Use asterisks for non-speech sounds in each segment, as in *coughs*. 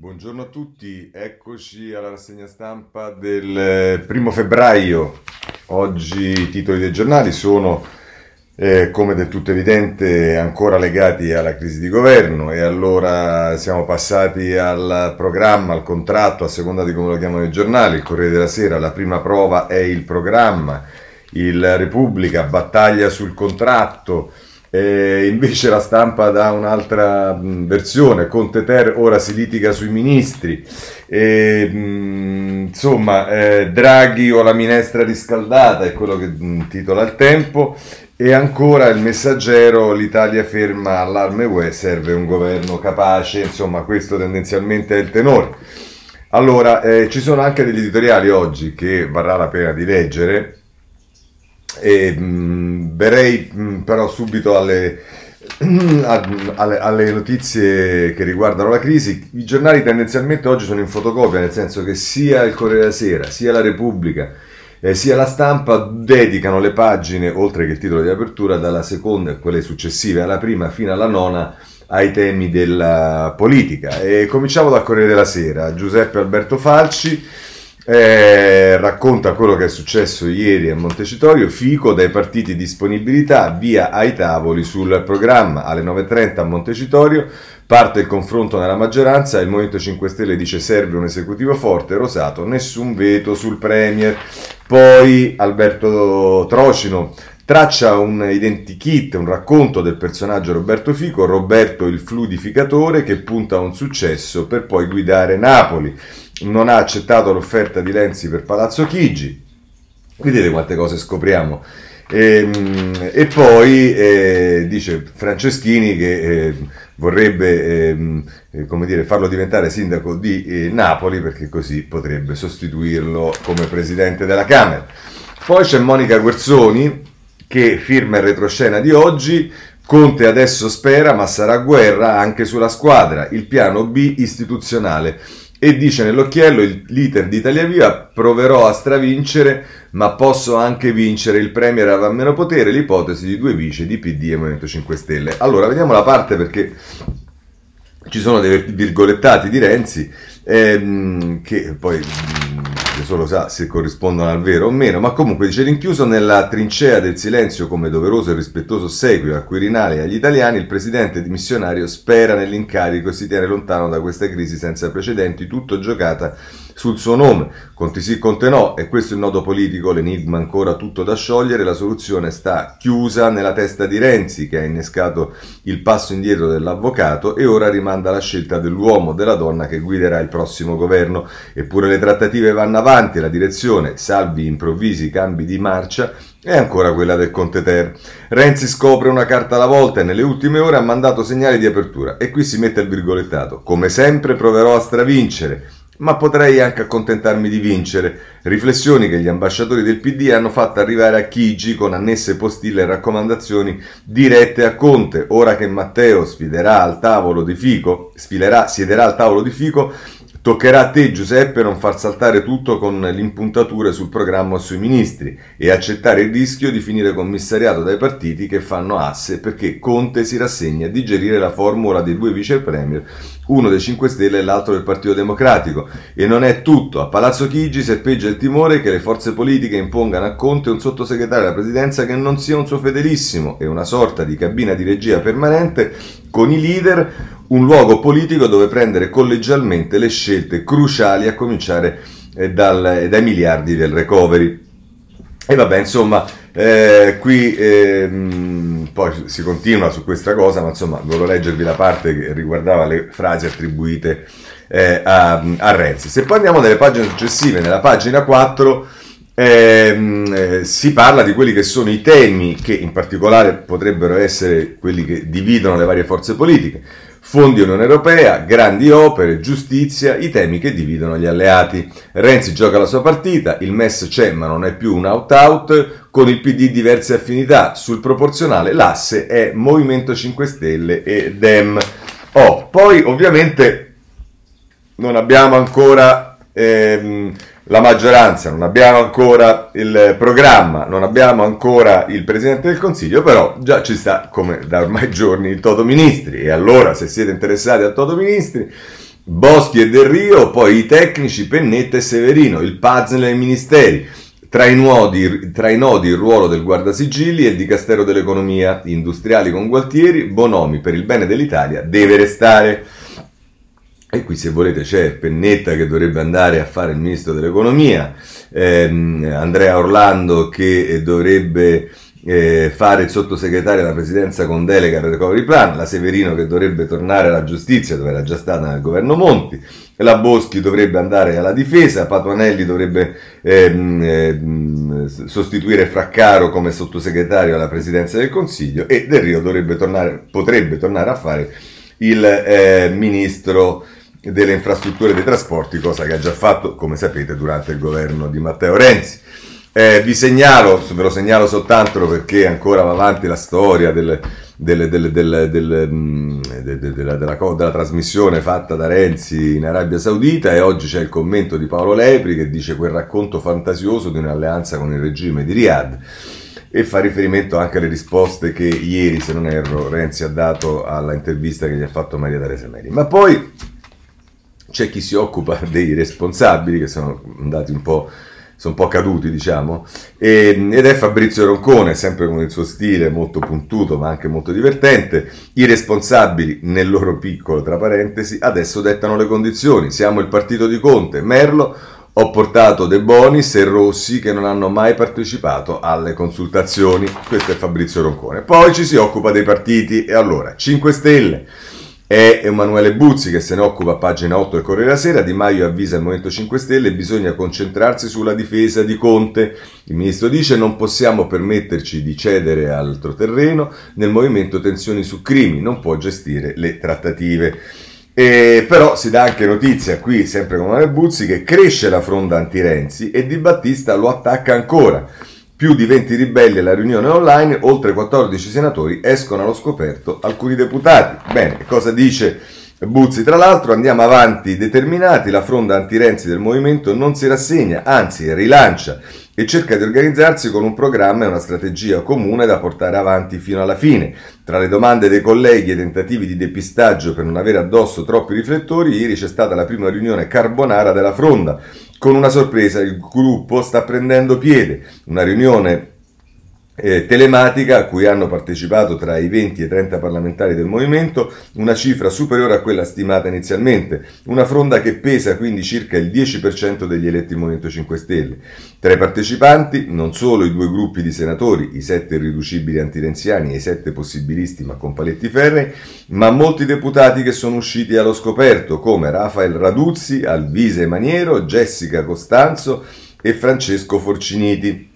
Buongiorno a tutti, eccoci alla rassegna stampa del eh, primo febbraio. Oggi i titoli dei giornali sono, eh, come del tutto evidente, ancora legati alla crisi di governo e allora siamo passati al programma, al contratto, a seconda di come lo chiamano i giornali, il Corriere della Sera, la prima prova è il programma, il Repubblica, battaglia sul contratto. E invece la stampa dà un'altra versione, Conte Ter ora si litiga sui ministri, e, mh, insomma eh, Draghi o la minestra riscaldata è quello che mh, titola il tempo. E ancora il messaggero l'Italia ferma allarme UE, serve un governo capace, insomma questo tendenzialmente è il tenore. Allora, eh, ci sono anche degli editoriali oggi che varrà la pena di leggere e, mh, verrei mh, però subito alle, *clears throat* alle, alle, notizie che riguardano la crisi. I giornali tendenzialmente oggi sono in fotocopia, nel senso che sia il Corriere della Sera, sia la Repubblica, eh, sia la stampa dedicano le pagine, oltre che il titolo di apertura, dalla seconda e quelle successive alla prima fino alla nona ai temi della politica. E cominciamo dal Corriere della Sera. Giuseppe Alberto Falci eh, racconta quello che è successo ieri a Montecitorio, Fico dai partiti disponibilità, via ai tavoli sul programma. Alle 9.30 a Montecitorio, parte il confronto nella maggioranza, il Movimento 5 Stelle dice serve un esecutivo forte, Rosato, nessun veto sul Premier, poi Alberto Trocino traccia un identikit, un racconto del personaggio Roberto Fico, Roberto il fluidificatore che punta a un successo per poi guidare Napoli non ha accettato l'offerta di Lenzi per Palazzo Chigi. Vedete quante cose scopriamo. E, ehm, e poi eh, dice Franceschini che eh, vorrebbe ehm, eh, dire, farlo diventare sindaco di eh, Napoli perché così potrebbe sostituirlo come presidente della Camera. Poi c'è Monica Guerzoni che firma il retroscena di oggi. Conte adesso spera, ma sarà guerra anche sulla squadra. Il piano B istituzionale e dice nell'occhiello leader di Italia Viva proverò a stravincere ma posso anche vincere. Il premier aveva meno potere l'ipotesi di due vice di PD e Movimento 5 Stelle. Allora vediamo la parte perché ci sono dei virgolettati di Renzi ehm, che poi solo sa se corrispondono al vero o meno, ma comunque dice rinchiuso nella trincea del silenzio come doveroso e rispettoso seguito al Quirinale e agli italiani, il presidente dimissionario spera nell'incarico e si tiene lontano da questa crisi senza precedenti, tutto giocata sul suo nome. Conti sì, Conte no, e questo è il nodo politico, l'enigma ancora tutto da sciogliere, la soluzione sta chiusa nella testa di Renzi che ha innescato il passo indietro dell'avvocato e ora rimanda la scelta dell'uomo della donna che guiderà il prossimo governo. Eppure le trattative vanno avanti, la direzione, salvi improvvisi cambi di marcia, è ancora quella del Conte Ter. Renzi scopre una carta alla volta e nelle ultime ore ha mandato segnali di apertura. E qui si mette il virgolettato. Come sempre proverò a stravincere ma potrei anche accontentarmi di vincere. Riflessioni che gli ambasciatori del PD hanno fatto arrivare a Chigi con annesse postille e raccomandazioni dirette a Conte. Ora che Matteo sfiderà al tavolo di Fico, sfilerà, siederà al tavolo di Fico, Toccherà a te, Giuseppe, non far saltare tutto con l'impuntatura sul programma o sui ministri e accettare il rischio di finire commissariato dai partiti che fanno asse perché Conte si rassegna a digerire la formula dei due vice premier, uno dei 5 Stelle e l'altro del Partito Democratico. E non è tutto. A Palazzo Chigi serpeggia il timore che le forze politiche impongano a Conte un sottosegretario alla presidenza che non sia un suo fedelissimo e una sorta di cabina di regia permanente con i leader un luogo politico dove prendere collegialmente le scelte cruciali a cominciare eh, dal, eh, dai miliardi del recovery. E vabbè, insomma, eh, qui eh, poi si continua su questa cosa, ma insomma, volevo leggervi la parte che riguardava le frasi attribuite eh, a, a, Renzi. Se poi andiamo nelle pagine successive, nella pagina 4, ehm, eh, si parla di quelli che sono i temi che in particolare potrebbero essere quelli che dividono le varie forze politiche. Fondi Unione Europea, grandi opere, giustizia, i temi che dividono gli alleati. Renzi gioca la sua partita, il MES c'è ma non è più un out-out, con il PD diverse affinità. Sul proporzionale l'asse è Movimento 5 Stelle e Dem. Oh, poi ovviamente non abbiamo ancora... Ehm, la maggioranza, non abbiamo ancora il programma, non abbiamo ancora il Presidente del Consiglio, però già ci sta, come da ormai *laughs* giorni, il Toto Ministri. E allora, se siete interessati a Toto Ministri, Boschi e Del Rio, poi i tecnici Pennetta e Severino, il puzzle nei ministeri. Tra i, nodi, tra i nodi il ruolo del guardasigilli e il dicastero dell'economia, industriali con Gualtieri, Bonomi per il bene dell'Italia deve restare. E qui se volete c'è Pennetta che dovrebbe andare a fare il ministro dell'economia, ehm, Andrea Orlando che dovrebbe eh, fare il sottosegretario alla presidenza con delega al recovery plan, la Severino che dovrebbe tornare alla giustizia dove era già stata nel governo Monti, la Boschi dovrebbe andare alla difesa, Patuanelli dovrebbe ehm, ehm, sostituire Fraccaro come sottosegretario alla presidenza del Consiglio e Del Rio tornare, potrebbe tornare a fare il eh, ministro delle infrastrutture e dei trasporti, cosa che ha già fatto, come sapete, durante il governo di Matteo Renzi. Eh, vi segnalo, ve lo segnalo soltanto perché ancora va avanti la storia del, del, del, mm, della, della, della, trasmissione fatta da Renzi in Arabia Saudita e oggi c'è il commento di Paolo Lepri che dice quel racconto fantasioso di un'alleanza con il regime di Riyadh e fa riferimento anche alle risposte che ieri, se non erro, Renzi ha dato alla intervista che gli ha fatto Maria Teresa Meri. Ma poi c'è chi si occupa *laughs* dei responsabili che sono andati un po' sono un po' caduti, diciamo, e, ed è Fabrizio Roncone, sempre con il suo stile molto puntuto ma anche molto divertente. I responsabili, nel loro piccolo, tra parentesi, adesso dettano le condizioni. Siamo il partito di Conte, Merlo. Ho portato De Bonis e Rossi che non hanno mai partecipato alle consultazioni. Questo è Fabrizio Roncone. Poi ci si occupa dei partiti e allora 5 Stelle. È Emanuele Buzzi che se ne occupa a pagina 8 del Corriere della Sera. Di Maio avvisa il Movimento 5 Stelle: bisogna concentrarsi sulla difesa di Conte. Il ministro dice: non possiamo permetterci di cedere altro terreno. Nel movimento tensioni su crimi, non può gestire le trattative. E però si dà anche notizia qui, sempre con Emanuele Buzzi, che cresce la fronda anti-Renzi e Di Battista lo attacca ancora. Più di 20 ribelli alla riunione online, oltre 14 senatori escono allo scoperto alcuni deputati. Bene, cosa dice Buzzi? Tra l'altro andiamo avanti determinati, la fronda anti-Renzi del movimento non si rassegna, anzi rilancia e cerca di organizzarsi con un programma e una strategia comune da portare avanti fino alla fine. Tra le domande dei colleghi e tentativi di depistaggio per non avere addosso troppi riflettori, ieri c'è stata la prima riunione carbonara della fronda con una sorpresa, il gruppo sta prendendo piede, una riunione eh, telematica a cui hanno partecipato tra i 20 e i 30 parlamentari del movimento, una cifra superiore a quella stimata inizialmente, una fronda che pesa quindi circa il 10% degli eletti del Movimento 5 Stelle. Tra i partecipanti non solo i due gruppi di senatori, i sette irriducibili antirenziani e i sette possibilisti ma con paletti ferrei, ma molti deputati che sono usciti allo scoperto come Rafael Raduzzi, Alvise Maniero, Jessica Costanzo e Francesco Forciniti.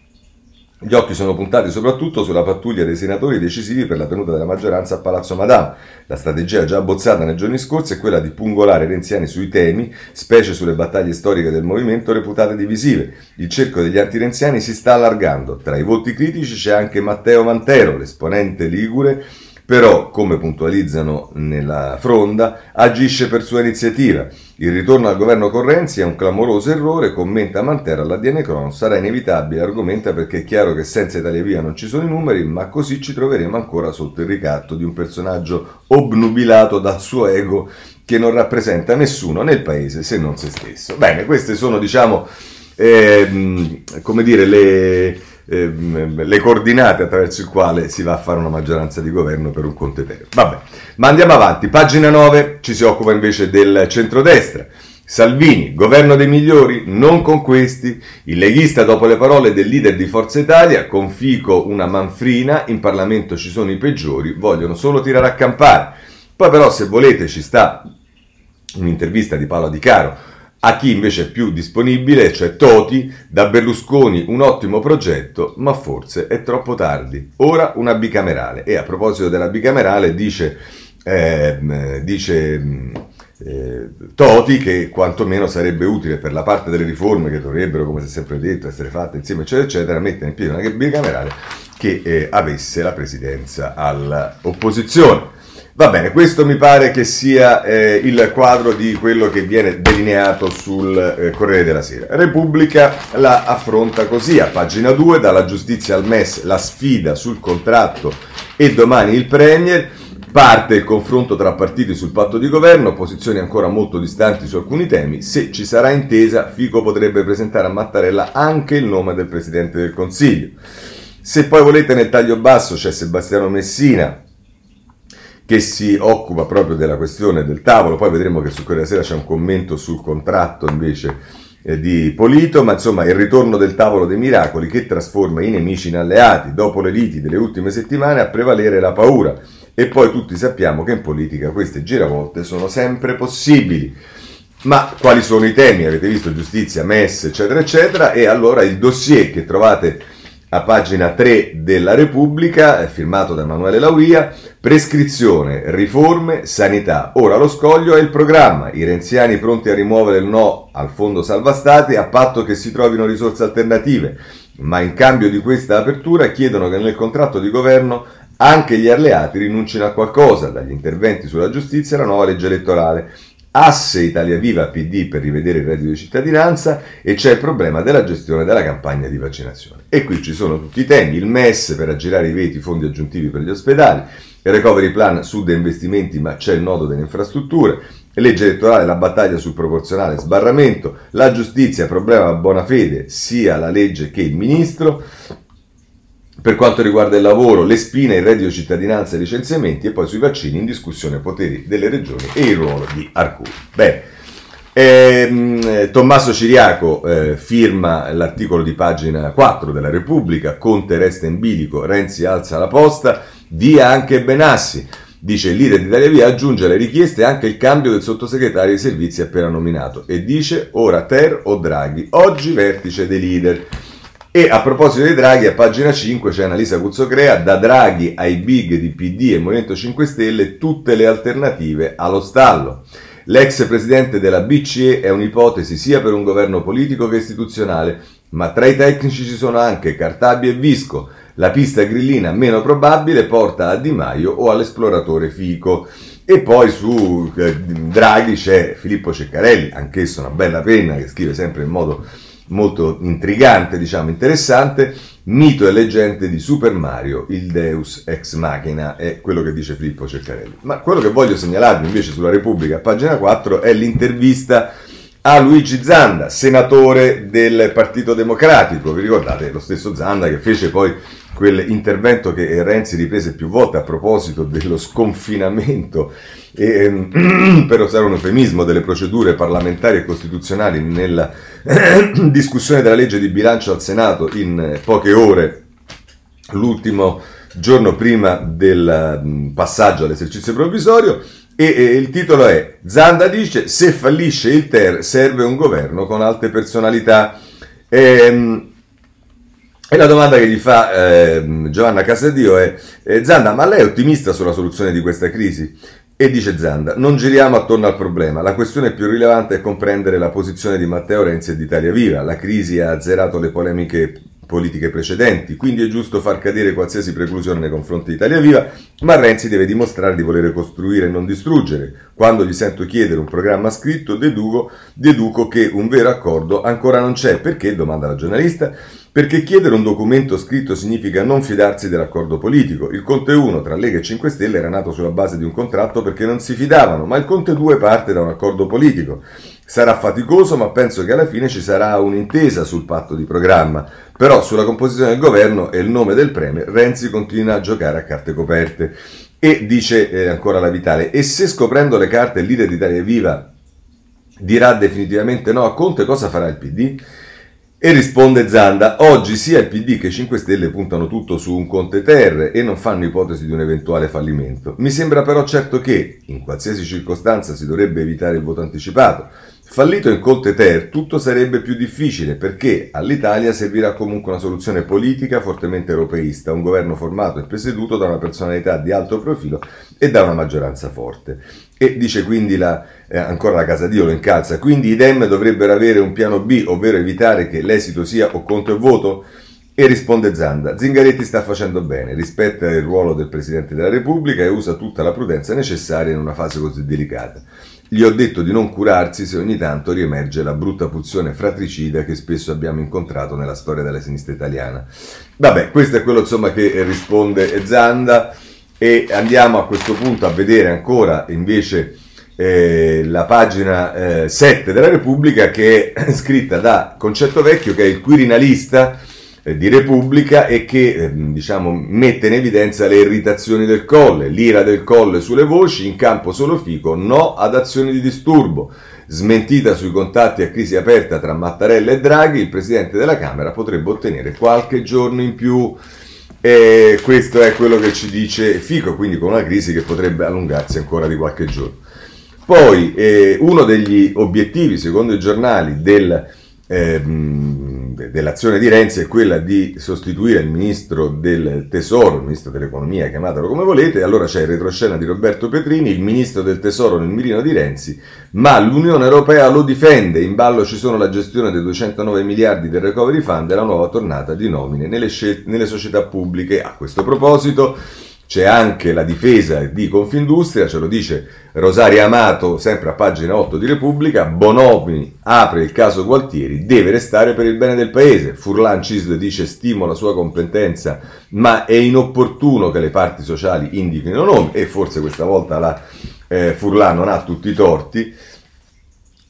Gli occhi sono puntati soprattutto sulla pattuglia dei senatori decisivi per la tenuta della maggioranza a Palazzo Madama. La strategia già abbozzata nei giorni scorsi è quella di pungolare renziani sui temi, specie sulle battaglie storiche del movimento reputate divisive. Il cerco degli antirenziani si sta allargando. Tra i volti critici c'è anche Matteo Mantero, l'esponente ligure però, come puntualizzano nella fronda, agisce per sua iniziativa. Il ritorno al governo Correnzi è un clamoroso errore, commenta Mantera all'ADN Cron, sarà inevitabile, argomenta perché è chiaro che senza Italia Via non ci sono i numeri, ma così ci troveremo ancora sotto il ricatto di un personaggio obnubilato dal suo ego che non rappresenta nessuno nel paese se non se stesso. Bene, queste sono, diciamo, eh, come dire, le Ehm, le coordinate attraverso il quale si va a fare una maggioranza di governo per un Conte Tero. Vabbè, ma andiamo avanti. Pagina 9 ci si occupa invece del centrodestra. Salvini, governo dei migliori? Non con questi. Il leghista, dopo le parole del leader di Forza Italia, con Fico una manfrina, in Parlamento ci sono i peggiori, vogliono solo tirare a campare. Poi però, se volete, ci sta un'intervista di Paolo Di Caro a chi invece è più disponibile, cioè Toti, da Berlusconi un ottimo progetto, ma forse è troppo tardi. Ora una bicamerale. E a proposito della bicamerale dice, eh, dice eh, Toti che quantomeno sarebbe utile per la parte delle riforme che dovrebbero, come si è sempre detto, essere fatte insieme, eccetera, eccetera, mettere in piedi una bicamerale che eh, avesse la presidenza all'opposizione. Va bene, questo mi pare che sia eh, il quadro di quello che viene delineato sul eh, Corriere della Sera. Repubblica la affronta così, a pagina 2, dalla giustizia al MES la sfida sul contratto e domani il Premier. Parte il confronto tra partiti sul patto di governo, posizioni ancora molto distanti su alcuni temi. Se ci sarà intesa, Fico potrebbe presentare a Mattarella anche il nome del Presidente del Consiglio. Se poi volete nel taglio basso c'è Sebastiano Messina che si occupa proprio della questione del tavolo, poi vedremo che su quella sera c'è un commento sul contratto invece eh, di Polito, ma insomma il ritorno del tavolo dei miracoli che trasforma i nemici in alleati, dopo le liti delle ultime settimane a prevalere la paura e poi tutti sappiamo che in politica queste giravolte sono sempre possibili. Ma quali sono i temi? Avete visto giustizia, MES, eccetera, eccetera, e allora il dossier che trovate a pagina 3 della Repubblica, firmato da Emanuele Lauria, prescrizione, riforme, sanità. Ora lo scoglio è il programma. I renziani pronti a rimuovere il no al fondo salva stati a patto che si trovino risorse alternative, ma in cambio di questa apertura chiedono che nel contratto di governo anche gli alleati rinuncino a qualcosa, dagli interventi sulla giustizia alla nuova legge elettorale. Asse Italia Viva PD per rivedere il reddito di cittadinanza e c'è il problema della gestione della campagna di vaccinazione. E qui ci sono tutti i temi, il MES per aggirare i veti fondi aggiuntivi per gli ospedali, il recovery plan sud e investimenti ma c'è il nodo delle infrastrutture, legge elettorale, la battaglia sul proporzionale, sbarramento, la giustizia, problema buona fede, sia la legge che il ministro, per quanto riguarda il lavoro, le spine, il reddito cittadinanza e licenziamenti e poi sui vaccini in discussione poteri delle regioni e il ruolo di Arcuri. Bene. Eh, Tommaso Ciriaco eh, firma l'articolo di pagina 4 della Repubblica, Conte resta in bilico, Renzi alza la posta, via anche Benassi. Dice il leader di Italia Via aggiunge alle richieste anche il cambio del sottosegretario dei servizi appena nominato e dice ora Ter o Draghi, oggi vertice dei leader. E a proposito dei Draghi, a pagina 5 c'è Annalisa Cuzzocrea, da Draghi ai big di PD e Movimento 5 Stelle, tutte le alternative allo stallo. L'ex presidente della BCE è un'ipotesi sia per un governo politico che istituzionale, ma tra i tecnici ci sono anche Cartabi e Visco. La pista grillina meno probabile porta a Di Maio o all'esploratore Fico. E poi su eh, Draghi c'è Filippo Ceccarelli, anch'esso una bella penna che scrive sempre in modo molto intrigante, diciamo interessante, mito e leggende di Super Mario, il Deus ex machina, è quello che dice Filippo Ceccarelli. Ma quello che voglio segnalarvi invece sulla Repubblica, pagina 4, è l'intervista a Luigi Zanda, senatore del Partito Democratico. Vi ricordate lo stesso Zanda che fece poi quell'intervento che Renzi riprese più volte a proposito dello sconfinamento, e, ehm, *clears throat* per usare un eufemismo, delle procedure parlamentari e costituzionali nella *clears throat* discussione della legge di bilancio al Senato in poche ore, l'ultimo giorno prima del mm, passaggio all'esercizio provvisorio. E, e, il titolo è Zanda dice se fallisce il TER serve un governo con alte personalità. E, ehm, e la domanda che gli fa eh, Giovanna Casadio è, eh, Zanda, ma lei è ottimista sulla soluzione di questa crisi? E dice Zanda, non giriamo attorno al problema, la questione più rilevante è comprendere la posizione di Matteo Renzi e di Italia Viva. La crisi ha azzerato le polemiche politiche precedenti, quindi è giusto far cadere qualsiasi preclusione nei confronti di Italia Viva, ma Renzi deve dimostrare di volere costruire e non distruggere. Quando gli sento chiedere un programma scritto, deduco, deduco che un vero accordo ancora non c'è. Perché? domanda la giornalista. Perché chiedere un documento scritto significa non fidarsi dell'accordo politico. Il Conte 1 tra Lega e 5 Stelle era nato sulla base di un contratto perché non si fidavano, ma il Conte 2 parte da un accordo politico. Sarà faticoso, ma penso che alla fine ci sarà un'intesa sul patto di programma. Però sulla composizione del governo e il nome del Premier, Renzi continua a giocare a carte coperte. E dice eh, ancora la Vitale, e se scoprendo le carte il leader di Italia Viva dirà definitivamente no a Conte, cosa farà il PD? E risponde Zanda, oggi sia il PD che i 5 Stelle puntano tutto su un Conte Terre e non fanno ipotesi di un eventuale fallimento. Mi sembra però certo che, in qualsiasi circostanza, si dovrebbe evitare il voto anticipato. Fallito in Conte Ter, tutto sarebbe più difficile perché all'Italia servirà comunque una soluzione politica fortemente europeista, un governo formato e presieduto da una personalità di alto profilo e da una maggioranza forte. E dice quindi la, eh, ancora la Casa Dio lo incalza, quindi i Dem dovrebbero avere un piano B, ovvero evitare che l'esito sia o conto e voto? E risponde Zanda, Zingaretti sta facendo bene, rispetta il ruolo del Presidente della Repubblica e usa tutta la prudenza necessaria in una fase così delicata. Gli ho detto di non curarsi se ogni tanto riemerge la brutta pulsione fratricida che spesso abbiamo incontrato nella storia della sinistra italiana. Vabbè, questo è quello insomma che risponde Zanda. E andiamo a questo punto a vedere ancora invece eh, la pagina eh, 7 della Repubblica che è *coughs* scritta da Concetto Vecchio che è il quirinalista eh, di Repubblica e che eh, diciamo, mette in evidenza le irritazioni del colle, l'ira del colle sulle voci, in campo solo Fico, no ad azioni di disturbo. Smentita sui contatti a crisi aperta tra Mattarella e Draghi, il Presidente della Camera potrebbe ottenere qualche giorno in più. E questo è quello che ci dice Fico, quindi con una crisi che potrebbe allungarsi ancora di qualche giorno. Poi eh, uno degli obiettivi, secondo i giornali, del, eh, dell'azione di Renzi è quella di sostituire il ministro del Tesoro, il ministro dell'Economia, chiamatelo come volete, allora c'è il retroscena di Roberto Petrini, il ministro del Tesoro nel mirino di Renzi, ma l'Unione Europea lo difende, in ballo ci sono la gestione dei 209 miliardi del Recovery Fund e la nuova tornata di nomine nelle, scel- nelle società pubbliche. A questo proposito c'è anche la difesa di Confindustria, ce lo dice Rosaria Amato, sempre a pagina 8 di Repubblica, Bonomi apre il caso Gualtieri, deve restare per il bene del paese. Furlan Cisle dice stimo la sua competenza, ma è inopportuno che le parti sociali indichino nomi e forse questa volta la eh, Furlan non ha tutti i torti.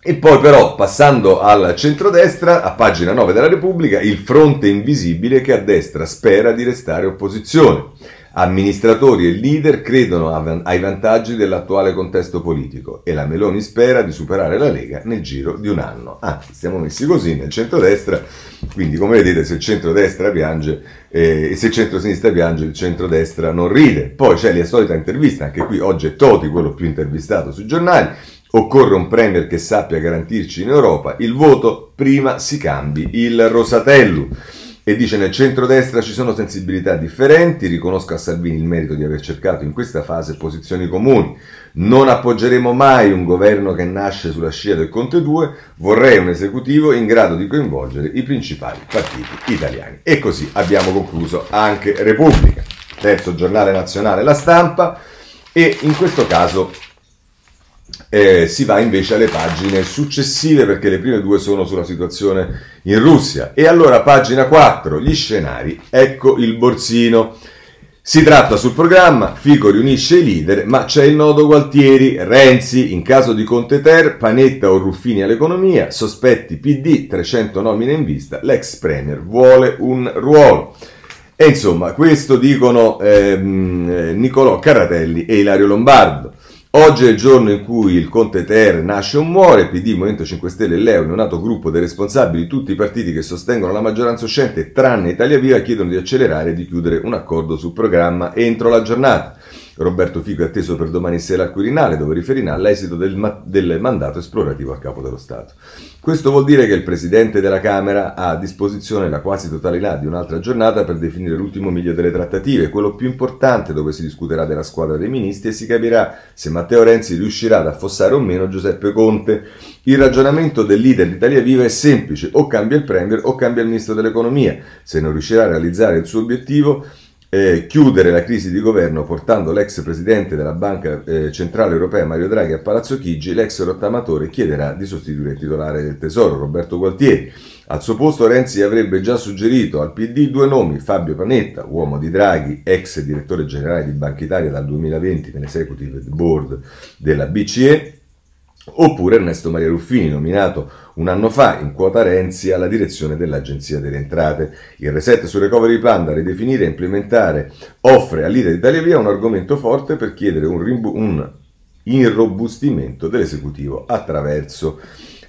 E poi però, passando al centrodestra, a pagina 9 della Repubblica, il fronte invisibile che a destra spera di restare opposizione. Amministratori e leader credono ai vantaggi dell'attuale contesto politico e la Meloni spera di superare la Lega nel giro di un anno. Ah, siamo messi così nel centrodestra, quindi come vedete se il centrodestra piange eh, e se il centrosinistra piange il centrodestra non ride. Poi c'è la solita intervista, anche qui oggi è Toti quello più intervistato sui giornali, Occorre un premier che sappia garantirci in Europa il voto, prima si cambi il Rosatello e dice nel centrodestra ci sono sensibilità differenti, riconosco a Salvini il merito di aver cercato in questa fase posizioni comuni. Non appoggeremo mai un governo che nasce sulla scia del Conte 2, vorrei un esecutivo in grado di coinvolgere i principali partiti italiani. E così abbiamo concluso anche Repubblica, terzo giornale nazionale La Stampa e in questo caso eh, si va invece alle pagine successive perché le prime due sono sulla situazione in Russia. E allora pagina 4, gli scenari, ecco il borsino. Si tratta sul programma, Fico riunisce i leader, ma c'è il nodo Gualtieri, Renzi, in caso di Conte Ter, Panetta o Ruffini all'economia, sospetti PD, 300 nomine in vista, l'ex premier vuole un ruolo. E insomma, questo dicono ehm, eh, Nicolò Carratelli e Ilario Lombardo. Oggi è il giorno in cui il Conte Ter nasce o muore, PD, Movimento 5 Stelle e Leo, neonato gruppo dei responsabili tutti i partiti che sostengono la maggioranza uscente, tranne Italia Viva, chiedono di accelerare e di chiudere un accordo sul programma entro la giornata. Roberto Fico è atteso per domani sera al Quirinale, dove riferirà l'esito del, ma- del mandato esplorativo a capo dello Stato. Questo vuol dire che il Presidente della Camera ha a disposizione la quasi totalità di un'altra giornata per definire l'ultimo miglio delle trattative, quello più importante dove si discuterà della squadra dei ministri e si capirà se Matteo Renzi riuscirà ad affossare o meno Giuseppe Conte. Il ragionamento del leader di Italia Viva è semplice, o cambia il Premier o cambia il Ministro dell'Economia. Se non riuscirà a realizzare il suo obiettivo, eh, chiudere la crisi di governo portando l'ex presidente della Banca eh, Centrale Europea Mario Draghi a Palazzo Chigi, l'ex rottamatore chiederà di sostituire il titolare del Tesoro Roberto Gualtieri. Al suo posto Renzi avrebbe già suggerito al PD due nomi, Fabio Panetta, uomo di Draghi, ex direttore generale di Banca Italia dal 2020 nell'executive board della BCE, oppure Ernesto Maria Ruffini, nominato un anno fa in quota Renzi alla direzione dell'Agenzia delle Entrate. Il reset sul recovery plan da ridefinire e implementare offre al leader Italia Via un argomento forte per chiedere un, rimbu- un irrobustimento dell'esecutivo attraverso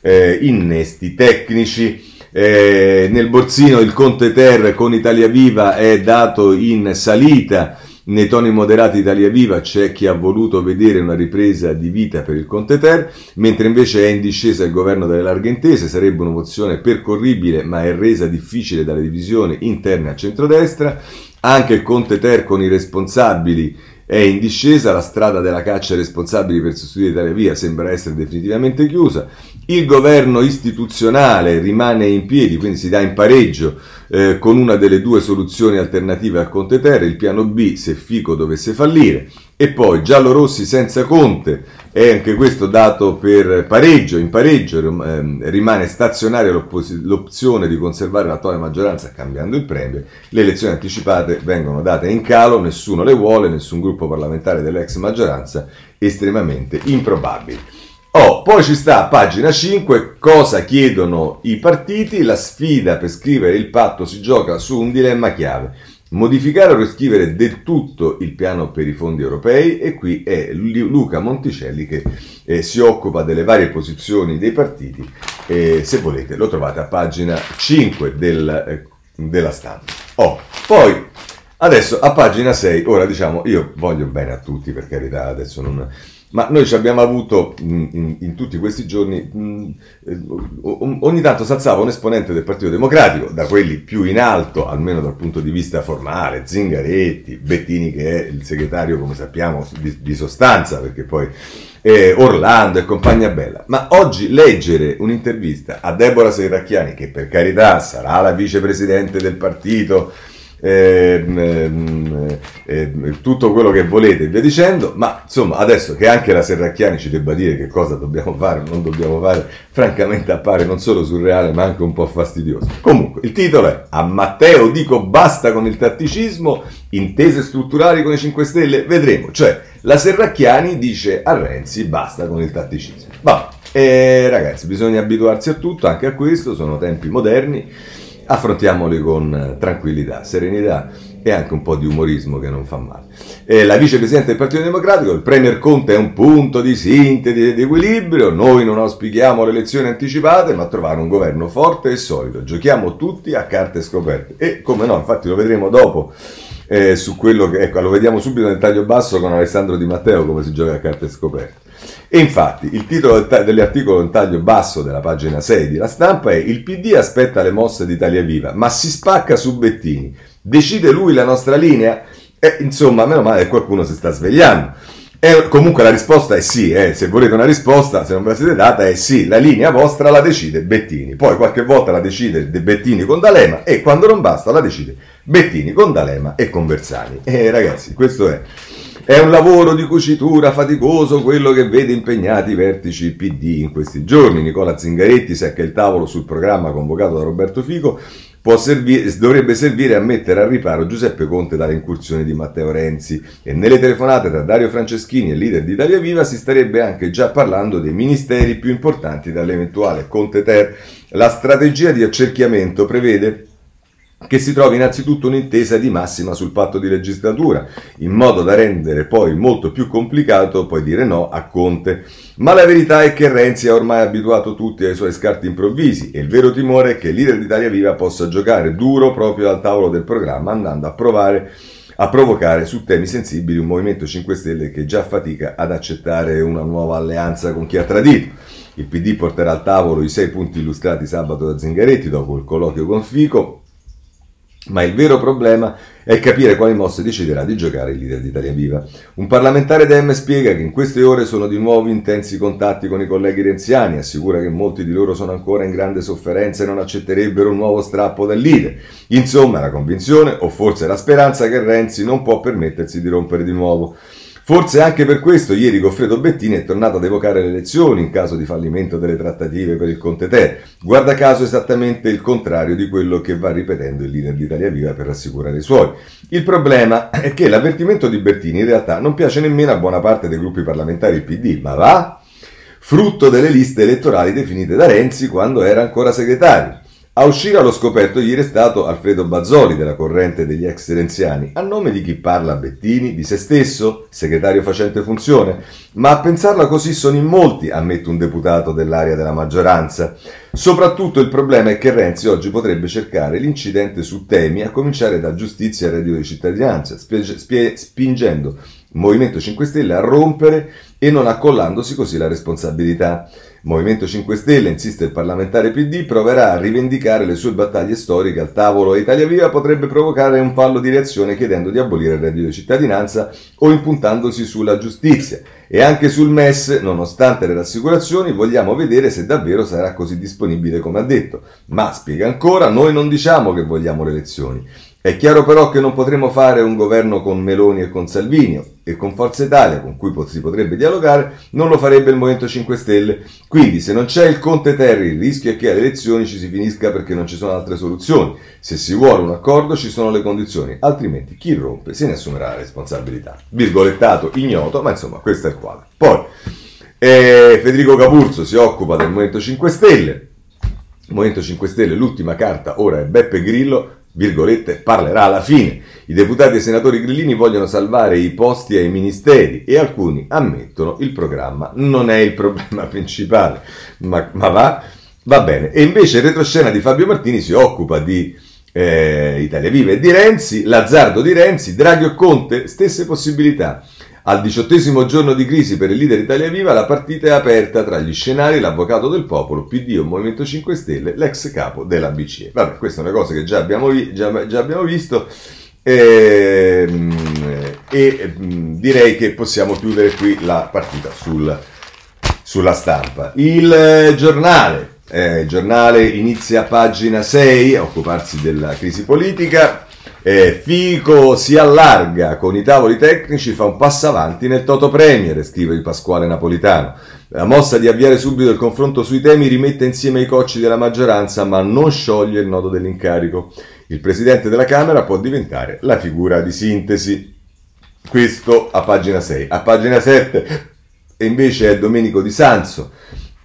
eh, innesti tecnici. Eh, nel borsino il Conte Ter con Italia Viva è dato in salita nei toni moderati Italia Viva c'è chi ha voluto vedere una ripresa di vita per il Conte Ter, mentre invece è in discesa il governo delle larghe intese, sarebbe un'opzione percorribile ma è resa difficile dalle divisioni interne a centrodestra. Anche il Conte Ter con i responsabili è in discesa, la strada della caccia ai responsabili per sostituire Italia Via sembra essere definitivamente chiusa. Il governo istituzionale rimane in piedi, quindi si dà in pareggio eh, con una delle due soluzioni alternative al Conte Terra, il piano B se Fico dovesse fallire, e poi giallo-rossi senza Conte, è anche questo dato per pareggio, in pareggio eh, rimane stazionaria l'opzione di conservare l'attuale maggioranza cambiando il premio, le elezioni anticipate vengono date in calo, nessuno le vuole, nessun gruppo parlamentare dell'ex maggioranza, estremamente improbabili. Oh, poi ci sta pagina 5 cosa chiedono i partiti, la sfida per scrivere il patto si gioca su un dilemma chiave. Modificare o riscrivere del tutto il piano per i fondi europei e qui è Luca Monticelli che eh, si occupa delle varie posizioni dei partiti e se volete lo trovate a pagina 5 del, eh, della stampa. Oh, poi adesso a pagina 6, ora diciamo io voglio bene a tutti per carità, adesso non ma noi ci abbiamo avuto in, in, in tutti questi giorni, mh, eh, ogni tanto si alzava un esponente del Partito Democratico, da quelli più in alto, almeno dal punto di vista formale, Zingaretti, Bettini che è il segretario, come sappiamo, di, di sostanza, perché poi eh, Orlando e compagnia bella. Ma oggi leggere un'intervista a Deborah Serracchiani, che per carità sarà la vicepresidente del partito, eh, eh, tutto quello che volete e via dicendo, ma insomma adesso che anche la Serracchiani ci debba dire che cosa dobbiamo fare o non dobbiamo fare, francamente appare non solo surreale ma anche un po' fastidioso. Comunque il titolo è A Matteo dico basta con il tatticismo, intese strutturali con i 5 Stelle, vedremo, cioè la Serracchiani dice a Renzi basta con il tatticismo. Va, eh, ragazzi bisogna abituarsi a tutto, anche a questo, sono tempi moderni affrontiamoli con eh, tranquillità, serenità e anche un po' di umorismo che non fa male. E la vicepresidente del Partito Democratico, il Premier Conte è un punto di sintesi ed equilibrio, noi non auspichiamo le elezioni anticipate ma trovare un governo forte e solido, giochiamo tutti a carte scoperte e come no, infatti lo vedremo dopo eh, su quello che, ecco, lo vediamo subito nel taglio basso con Alessandro Di Matteo come si gioca a carte scoperte. E infatti il titolo dell'articolo in taglio basso della pagina 6 di La Stampa è Il PD aspetta le mosse di Italia Viva, ma si spacca su Bettini. Decide lui la nostra linea? E insomma, meno male che qualcuno si sta svegliando. E comunque la risposta è sì, eh. se volete una risposta, se non ve la siete data, è sì, la linea vostra la decide Bettini. Poi qualche volta la decide Bettini con D'Alema e quando non basta la decide Bettini con D'Alema e con Bersani. E ragazzi, questo è è un lavoro di cucitura faticoso quello che vede impegnati i vertici PD in questi giorni. Nicola Zingaretti secca il tavolo sul programma convocato da Roberto Fico. Servire, dovrebbe servire a mettere al riparo Giuseppe Conte dalle incursioni di Matteo Renzi e nelle telefonate tra Dario Franceschini e il leader di Italia Viva si starebbe anche già parlando dei ministeri più importanti dall'eventuale Conte Ter. La strategia di accerchiamento prevede che si trovi innanzitutto un'intesa di massima sul patto di legislatura, in modo da rendere poi molto più complicato poi dire no a Conte. Ma la verità è che Renzi ha ormai abituato tutti ai suoi scarti improvvisi e il vero timore è che il leader d'Italia Viva possa giocare duro proprio al tavolo del programma, andando a provare a provocare su temi sensibili un Movimento 5 Stelle che già fatica ad accettare una nuova alleanza con chi ha tradito. Il PD porterà al tavolo i sei punti illustrati sabato da Zingaretti dopo il colloquio con Fico ma il vero problema è capire quali mosse deciderà di giocare il leader di Italia Viva. Un parlamentare Dem spiega che in queste ore sono di nuovo intensi contatti con i colleghi renziani, assicura che molti di loro sono ancora in grande sofferenza e non accetterebbero un nuovo strappo dal leader. Insomma, la convinzione, o forse la speranza, che Renzi non può permettersi di rompere di nuovo. Forse anche per questo ieri Goffredo Bettini è tornato ad evocare le elezioni in caso di fallimento delle trattative per il Conte Ter. Guarda caso esattamente il contrario di quello che va ripetendo il leader di Italia Viva per rassicurare i suoi. Il problema è che l'avvertimento di Bettini in realtà non piace nemmeno a buona parte dei gruppi parlamentari PD, ma va frutto delle liste elettorali definite da Renzi quando era ancora segretario. A uscire allo scoperto ieri è stato Alfredo Bazzoli della corrente degli ex renziani, a nome di chi parla Bettini, di se stesso, segretario facente funzione, ma a pensarla così sono in molti, ammette un deputato dell'area della maggioranza. Soprattutto il problema è che Renzi oggi potrebbe cercare l'incidente su temi, a cominciare da giustizia e reddito di cittadinanza, spie- spie- spingendo Movimento 5 Stelle a rompere e non accollandosi così la responsabilità. Movimento 5 Stelle, insiste il parlamentare PD, proverà a rivendicare le sue battaglie storiche al tavolo e Italia Viva potrebbe provocare un fallo di reazione chiedendo di abolire il reddito di cittadinanza o impuntandosi sulla giustizia. E anche sul MES, nonostante le rassicurazioni, vogliamo vedere se davvero sarà così disponibile come ha detto. Ma, spiega ancora, noi non diciamo che vogliamo le elezioni. È chiaro però che non potremo fare un governo con Meloni e con Salvini e con Forza Italia, con cui si potrebbe dialogare, non lo farebbe il Movimento 5 Stelle. Quindi se non c'è il Conte Terry, il rischio è che alle elezioni ci si finisca perché non ci sono altre soluzioni. Se si vuole un accordo ci sono le condizioni, altrimenti chi rompe se ne assumerà la responsabilità. Virgolettato ignoto, ma insomma questo è il quadro. Poi eh, Federico Capurzo si occupa del Movimento 5 Stelle. Movimento 5 Stelle, l'ultima carta ora è Beppe Grillo, virgolette, parlerà alla fine. I deputati e i senatori grillini vogliono salvare i posti ai ministeri e alcuni ammettono il programma non è il problema *laughs* principale, ma, ma va, va bene. E invece il retroscena di Fabio Martini si occupa di eh, Italia Viva e di Renzi, l'azzardo di Renzi, Draghi o Conte, stesse possibilità. Al diciottesimo giorno di crisi per il leader Italia Viva, la partita è aperta tra gli scenari, l'avvocato del popolo, PD o Movimento 5 Stelle, l'ex capo della BCE. Vabbè, questa è una cosa che già abbiamo, vi- già, già abbiamo visto e, ehm, e, mm, direi che possiamo chiudere qui la partita sul, sulla stampa. Il giornale, eh, il giornale inizia a pagina 6 a occuparsi della crisi politica. Eh, Fico si allarga con i tavoli tecnici, fa un passo avanti nel Toto Premier, scrive il Pasquale Napolitano. La mossa di avviare subito il confronto sui temi rimette insieme i cocci della maggioranza, ma non scioglie il nodo dell'incarico. Il presidente della Camera può diventare la figura di sintesi. Questo a pagina 6. A pagina 7 invece è Domenico Di Sanzo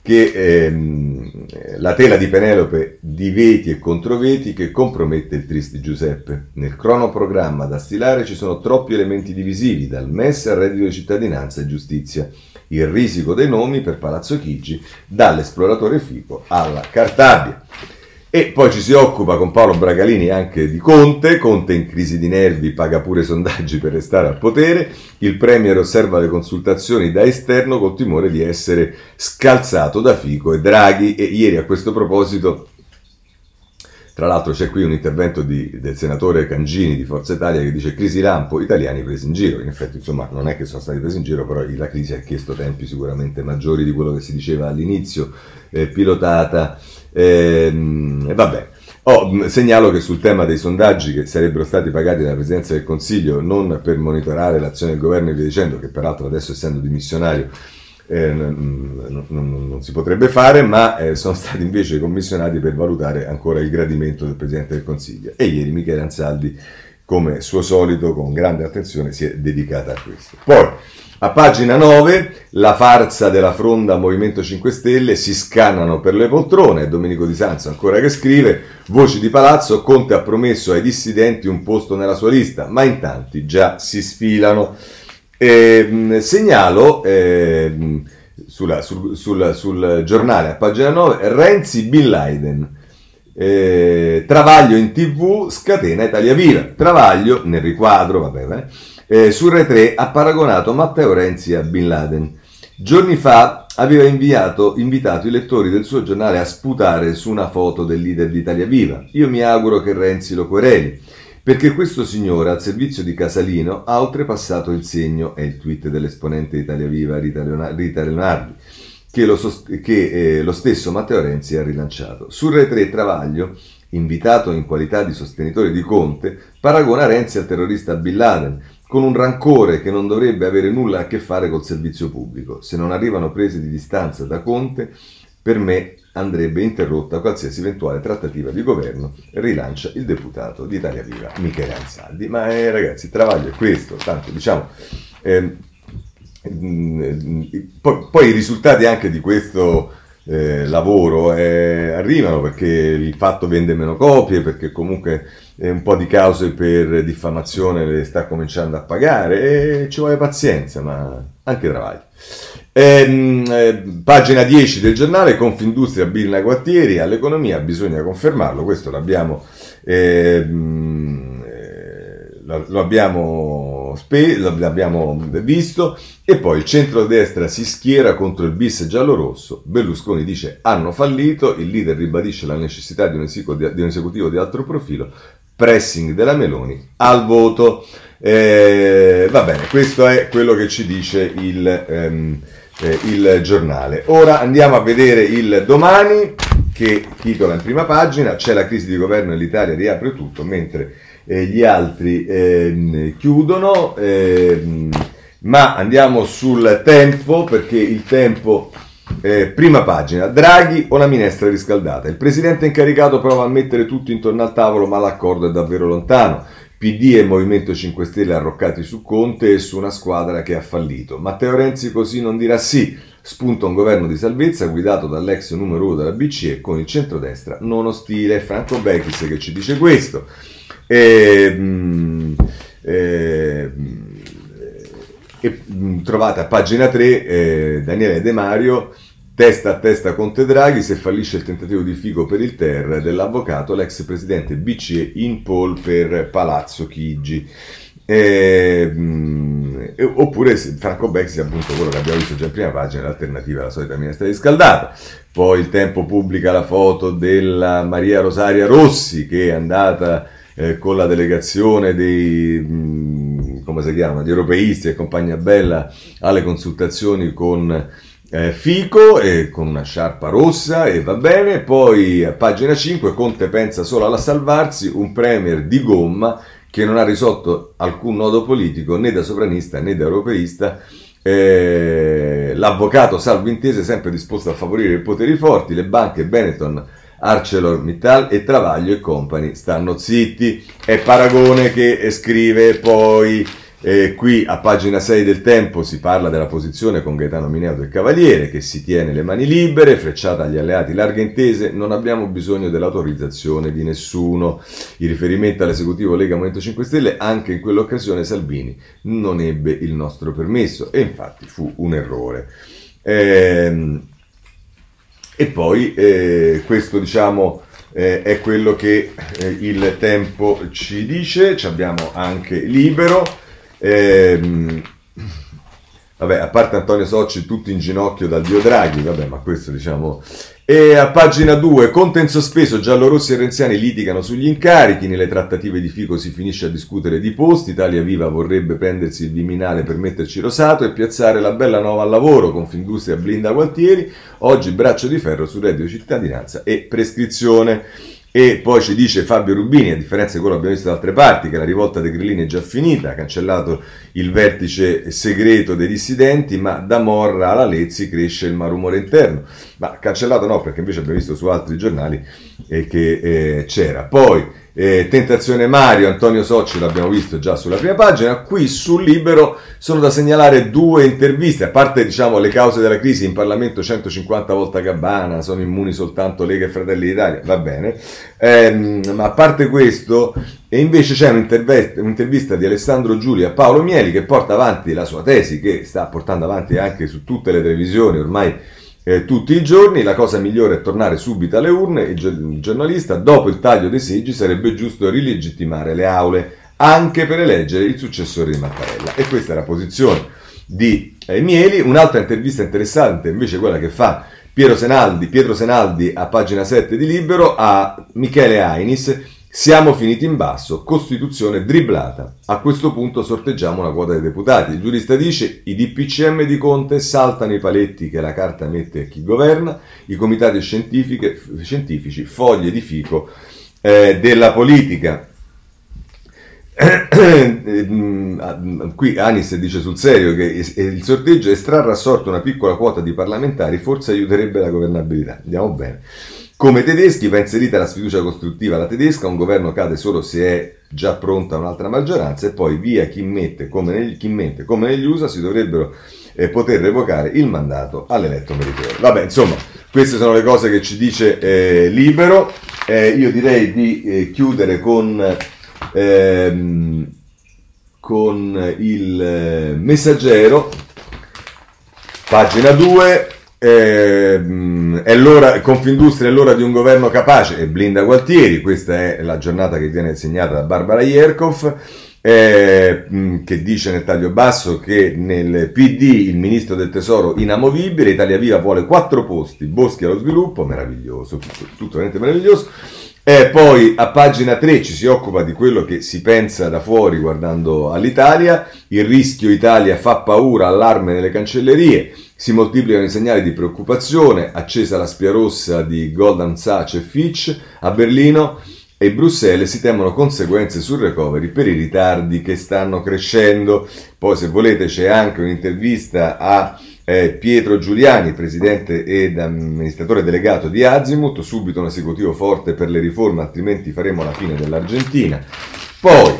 che ehm, la tela di Penelope di veti e controveti che compromette il tristi Giuseppe. Nel cronoprogramma da stilare ci sono troppi elementi divisivi, dal MES al reddito di cittadinanza e giustizia. Il risico dei nomi per Palazzo Chigi, dall'esploratore Fico alla Cartabia. E poi ci si occupa con Paolo Bragalini anche di Conte, Conte in crisi di nervi paga pure sondaggi per restare al potere, il Premier osserva le consultazioni da esterno col timore di essere scalzato da Fico e Draghi. E ieri a questo proposito tra l'altro c'è qui un intervento di, del senatore Cangini di Forza Italia che dice crisi lampo, italiani presi in giro. In effetti, insomma, non è che sono stati presi in giro, però la crisi ha chiesto tempi sicuramente maggiori di quello che si diceva all'inizio, eh, pilotata Ehm, vabbè. Oh, segnalo che sul tema dei sondaggi che sarebbero stati pagati dalla Presidenza del Consiglio non per monitorare l'azione del governo e via dicendo, che peraltro adesso essendo dimissionario eh, non, non, non, si potrebbe fare, ma eh, sono *laughs* stati invece commissionati per valutare ancora il gradimento del Presidente del Consiglio. E ieri Michele Ansaldi, come suo solito, con grande attenzione, si è dedicata a questo. Poi, a pagina 9, la farsa della fronda Movimento 5 Stelle si scannano per le poltrone. Domenico Di Sanzo ancora che scrive: Voci di palazzo, Conte ha promesso ai dissidenti un posto nella sua lista, ma in tanti già si sfilano. Eh, segnalo eh, sulla, sul, sul, sul, giornale a pagina 9 Renzi Bin Laden. Eh, travaglio in tv scatena Italia Viva. Travaglio nel riquadro, vabbè, eh, eh, su Re 3 ha paragonato Matteo Renzi a Bin Laden. Giorni fa aveva inviato, invitato i lettori del suo giornale a sputare su una foto del leader di Italia Viva. Io mi auguro che Renzi lo quereli, perché questo signore al servizio di Casalino ha oltrepassato il segno, è il tweet dell'esponente Italia Viva Rita, Leonardi, che, lo, sost- che eh, lo stesso Matteo Renzi ha rilanciato. Su Re 3 Travaglio invitato in qualità di sostenitore di Conte, paragona Renzi al terrorista Bin Laden, con un rancore che non dovrebbe avere nulla a che fare col servizio pubblico. Se non arrivano prese di distanza da Conte, per me andrebbe interrotta qualsiasi eventuale trattativa di governo, rilancia il deputato di Italia Viva Michele Ansaldi. Ma eh, ragazzi, il travaglio è questo, tanto diciamo... Eh, poi, poi, i risultati anche di questo eh, lavoro eh, arrivano perché il fatto vende meno copie, perché comunque eh, un po' di cause per diffamazione le sta cominciando a pagare e ci vuole pazienza, ma anche travaglio. Ehm, eh, pagina 10 del giornale, Confindustria Birna Guattieri, all'economia bisogna confermarlo, questo l'abbiamo, ehm, eh, lo abbiamo spe- l'abbiamo visto, e poi il centro-destra si schiera contro il bis giallo-rosso, Berlusconi dice hanno fallito, il leader ribadisce la necessità di un, di un esecutivo di altro profilo, pressing della Meloni al voto. Eh, va bene, questo è quello che ci dice il, ehm, eh, il giornale. Ora andiamo a vedere il domani che titola in prima pagina c'è la crisi di governo e l'Italia riapre tutto mentre eh, gli altri ehm, chiudono. Ehm, ma andiamo sul tempo perché il tempo eh, prima pagina, Draghi o la minestra riscaldata. Il presidente incaricato prova a mettere tutto intorno al tavolo, ma l'accordo è davvero lontano. PD e Movimento 5 Stelle arroccati su Conte e su una squadra che ha fallito. Matteo Renzi così non dirà sì. Spunta un governo di salvezza guidato dall'ex numero 1 della BCE con il centrodestra non ostile. Franco Bechis che ci dice questo. E, mm, e, e mm, trovate a pagina 3 eh, Daniele De Mario Testa a testa Conte Draghi, se fallisce il tentativo di figo per il Ter dell'avvocato, l'ex presidente BCE in poll per Palazzo Chigi. Eh, oppure Franco Bexi, appunto quello che abbiamo visto già in prima pagina, l'alternativa alla solita minestra riscaldata. Poi il tempo pubblica la foto della Maria Rosaria Rossi che è andata eh, con la delegazione dei, mh, come si chiama, di europeisti e compagnia bella alle consultazioni con eh, Fico eh, con una sciarpa rossa e va bene, poi a pagina 5 Conte pensa solo alla salvarsi, un premier di gomma che non ha risolto alcun nodo politico né da sovranista né da europeista, eh, l'avvocato Salvo Intese sempre disposto a favorire i poteri forti, le banche Benetton, ArcelorMittal e Travaglio e Company stanno zitti, è Paragone che scrive poi... E qui a pagina 6 del Tempo si parla della posizione con Gaetano Mineo del Cavaliere che si tiene le mani libere, frecciata agli alleati larghe intese, non abbiamo bisogno dell'autorizzazione di nessuno. Il riferimento all'esecutivo Lega Movimento 5 Stelle, anche in quell'occasione Salvini non ebbe il nostro permesso e infatti fu un errore. Ehm, e poi eh, questo diciamo eh, è quello che eh, il tempo ci dice, ci abbiamo anche libero. Ehm, vabbè, a parte Antonio Socci, tutti in ginocchio dal dio Draghi, vabbè, ma questo diciamo... E a pagina 2, Conte in sospeso, giallorossi e renziani litigano sugli incarichi, nelle trattative di Fico si finisce a discutere di posti, Italia Viva vorrebbe prendersi il Viminale per metterci rosato e piazzare la bella nuova al lavoro, Confindustria blinda Gualtieri, oggi braccio di ferro su reddito cittadinanza e prescrizione. E poi ci dice Fabio Rubini, a differenza di quello che abbiamo visto da altre parti, che la rivolta dei grillini è già finita, ha cancellato il vertice segreto dei dissidenti, ma da Morra alla Lezzi cresce il malumore interno. Ma cancellato no, perché invece abbiamo visto su altri giornali eh, che eh, c'era. Poi eh, Tentazione Mario, Antonio Socci l'abbiamo visto già sulla prima pagina, qui sul Libero sono da segnalare due interviste, a parte diciamo le cause della crisi in Parlamento 150 volte Gabbana, sono immuni soltanto Lega e Fratelli d'Italia, va bene, ehm, ma a parte questo, e invece c'è un'intervista, di Alessandro Giuli a Paolo Mieli che porta avanti la sua tesi, che sta portando avanti anche su tutte le televisioni ormai eh, tutti i giorni, la cosa migliore è tornare subito alle urne, il giornalista, dopo il taglio dei seggi sarebbe giusto rilegittimare le aule anche per eleggere il successore di Mattarella. E questa è la posizione di eh, Mieli. Un'altra intervista interessante invece quella che fa Piero Senaldi, Pietro Senaldi a pagina 7 di Libero a Michele Ainis siamo finiti in basso, Costituzione dribblata. A questo punto sorteggiamo una quota dei deputati. Il giurista dice i DPCM di Conte saltano i paletti che la carta mette a chi governa, i comitati scientifici, foglie di fico eh, della politica. *clears throat* Qui Anis dice sul serio che il sorteggio estrarre a una piccola quota di parlamentari forse aiuterebbe la governabilità. Andiamo bene. Come tedeschi va inserita la sfiducia costruttiva alla tedesca, un governo cade solo se è già pronta un'altra maggioranza e poi via chi mette come negli, chi mente, come negli USA si dovrebbero eh, poter revocare il mandato all'eletto meritevole. Vabbè, insomma, queste sono le cose che ci dice eh, Libero. Eh, io direi di eh, chiudere con, ehm, con il eh, messaggero, pagina 2. Eh, è l'ora, Confindustria è l'ora di un governo capace e blinda Gualtieri, questa è la giornata che viene segnata da Barbara Ierkov. eh, che dice nel taglio basso che nel PD il ministro del tesoro inamovibile, Italia Viva vuole quattro posti, Boschi allo sviluppo, meraviglioso, tutto, tutto veramente meraviglioso. E poi a pagina 3 ci si occupa di quello che si pensa da fuori guardando all'Italia, il rischio Italia fa paura, allarme nelle cancellerie, si moltiplicano i segnali di preoccupazione, accesa la spia rossa di Goldman Sachs e Fitch a Berlino e Bruxelles si temono conseguenze sul recovery per i ritardi che stanno crescendo. Poi se volete c'è anche un'intervista a eh, Pietro Giuliani, presidente ed amministratore delegato di Azimut, subito un esecutivo forte per le riforme, altrimenti faremo la fine dell'Argentina. Poi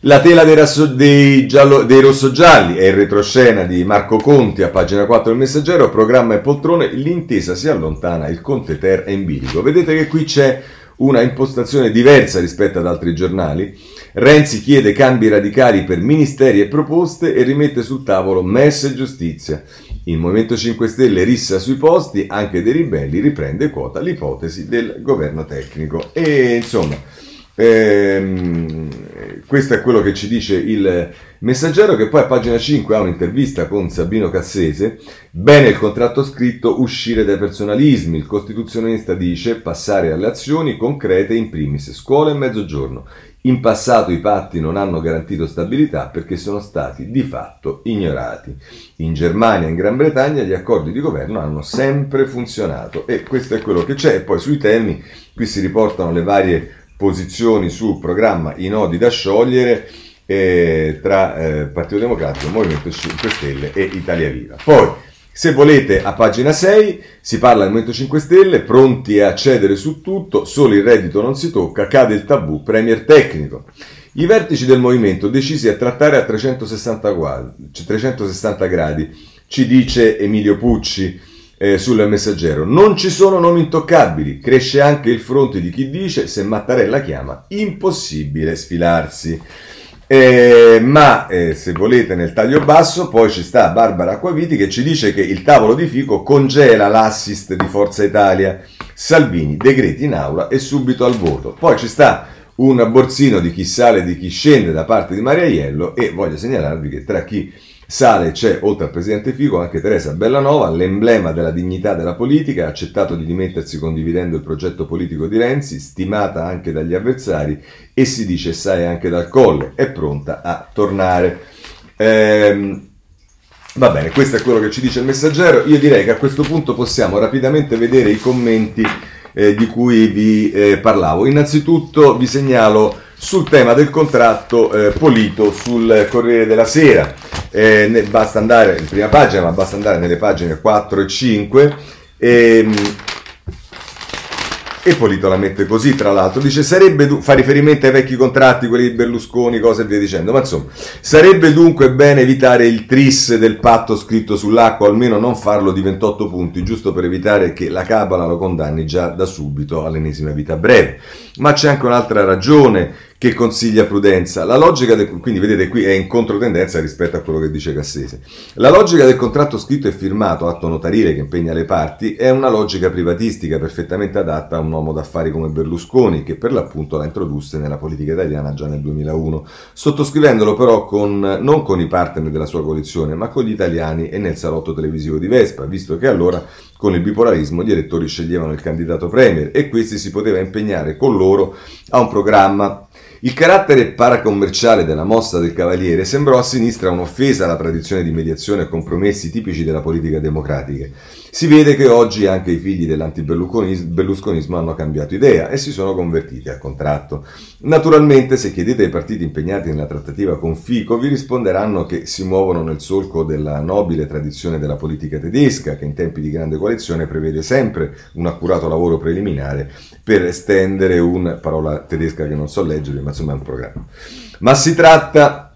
la tela dei, rasso, dei, giallo, dei rossoggialli è il retroscena di Marco Conti a pagina 4 del Messaggero, programma e poltrone, l'intesa si allontana, il Conte Ter è in bilico. Vedete che qui c'è una impostazione diversa rispetto ad altri giornali. Renzi chiede cambi radicali per ministeri e proposte e rimette sul tavolo MES e giustizia. Il Movimento 5 Stelle rissa sui posti, anche dei ribelli riprende quota l'ipotesi del governo tecnico. E insomma, ehm, questo è quello che ci dice il messaggero che poi a pagina 5 ha un'intervista con Sabino Cassese. Bene il contratto scritto, uscire dai personalismi. Il costituzionista dice passare alle azioni concrete in primis, scuola e mezzogiorno. In passato i patti non hanno garantito stabilità perché sono stati di fatto ignorati. In Germania e in Gran Bretagna gli accordi di governo hanno sempre funzionato e questo è quello che c'è. E poi sui temi qui si riportano le varie posizioni sul programma I nodi da sciogliere eh, tra eh, Partito Democratico, Movimento 5 Stelle e Italia Viva. Poi, se volete, a pagina 6 si parla del Movimento 5 Stelle, pronti a cedere su tutto, solo il reddito non si tocca, cade il tabù Premier tecnico. I vertici del movimento decisi a trattare a 360, 360 gradi, ci dice Emilio Pucci eh, sul messaggero. Non ci sono nomi intoccabili, cresce anche il fronte di chi dice, se Mattarella chiama, impossibile sfilarsi. Eh, ma eh, se volete nel taglio basso poi ci sta Barbara Acquaviti che ci dice che il tavolo di Fico congela l'assist di Forza Italia Salvini decreti in aula e subito al voto poi ci sta un borsino di chi sale e di chi scende da parte di Maria Iello e voglio segnalarvi che tra chi Sale c'è, oltre al presidente Fico, anche Teresa Bellanova, l'emblema della dignità della politica, ha accettato di dimettersi condividendo il progetto politico di Renzi, stimata anche dagli avversari e si dice sai anche dal colle, è pronta a tornare. Ehm, va bene, questo è quello che ci dice il messaggero. Io direi che a questo punto possiamo rapidamente vedere i commenti eh, di cui vi eh, parlavo. Innanzitutto vi segnalo sul tema del contratto eh, Polito sul Corriere della Sera. Eh, ne, basta andare in prima pagina, ma basta andare nelle pagine 4 e 5. E, ehm, e Polito la mette così, tra l'altro, dice sarebbe, fa riferimento ai vecchi contratti, quelli di Berlusconi, cose e via dicendo, ma insomma, sarebbe dunque bene evitare il tris del patto scritto sull'acqua, almeno non farlo di 28 punti, giusto per evitare che la cabala lo condanni già da subito all'ennesima vita breve. Ma c'è anche un'altra ragione che consiglia prudenza. La logica del, quindi vedete qui è in controtendenza rispetto a quello che dice Cassese. La logica del contratto scritto e firmato, atto notarile che impegna le parti, è una logica privatistica perfettamente adatta a un uomo d'affari come Berlusconi, che per l'appunto la introdusse nella politica italiana già nel 2001, sottoscrivendolo però con, non con i partner della sua coalizione, ma con gli italiani e nel salotto televisivo di Vespa, visto che allora con il bipolarismo gli elettori sceglievano il candidato premier e questi si poteva impegnare con loro a un programma il carattere paracommerciale della mossa del Cavaliere sembrò a sinistra un'offesa alla tradizione di mediazione e compromessi tipici della politica democratica. Si vede che oggi anche i figli dell'antiberlusconismo hanno cambiato idea e si sono convertiti al contratto. Naturalmente, se chiedete ai partiti impegnati nella trattativa con Fico, vi risponderanno che si muovono nel solco della nobile tradizione della politica tedesca, che in tempi di grande coalizione prevede sempre un accurato lavoro preliminare per estendere un, parola tedesca che non so leggere, ma insomma è un programma. Ma si tratta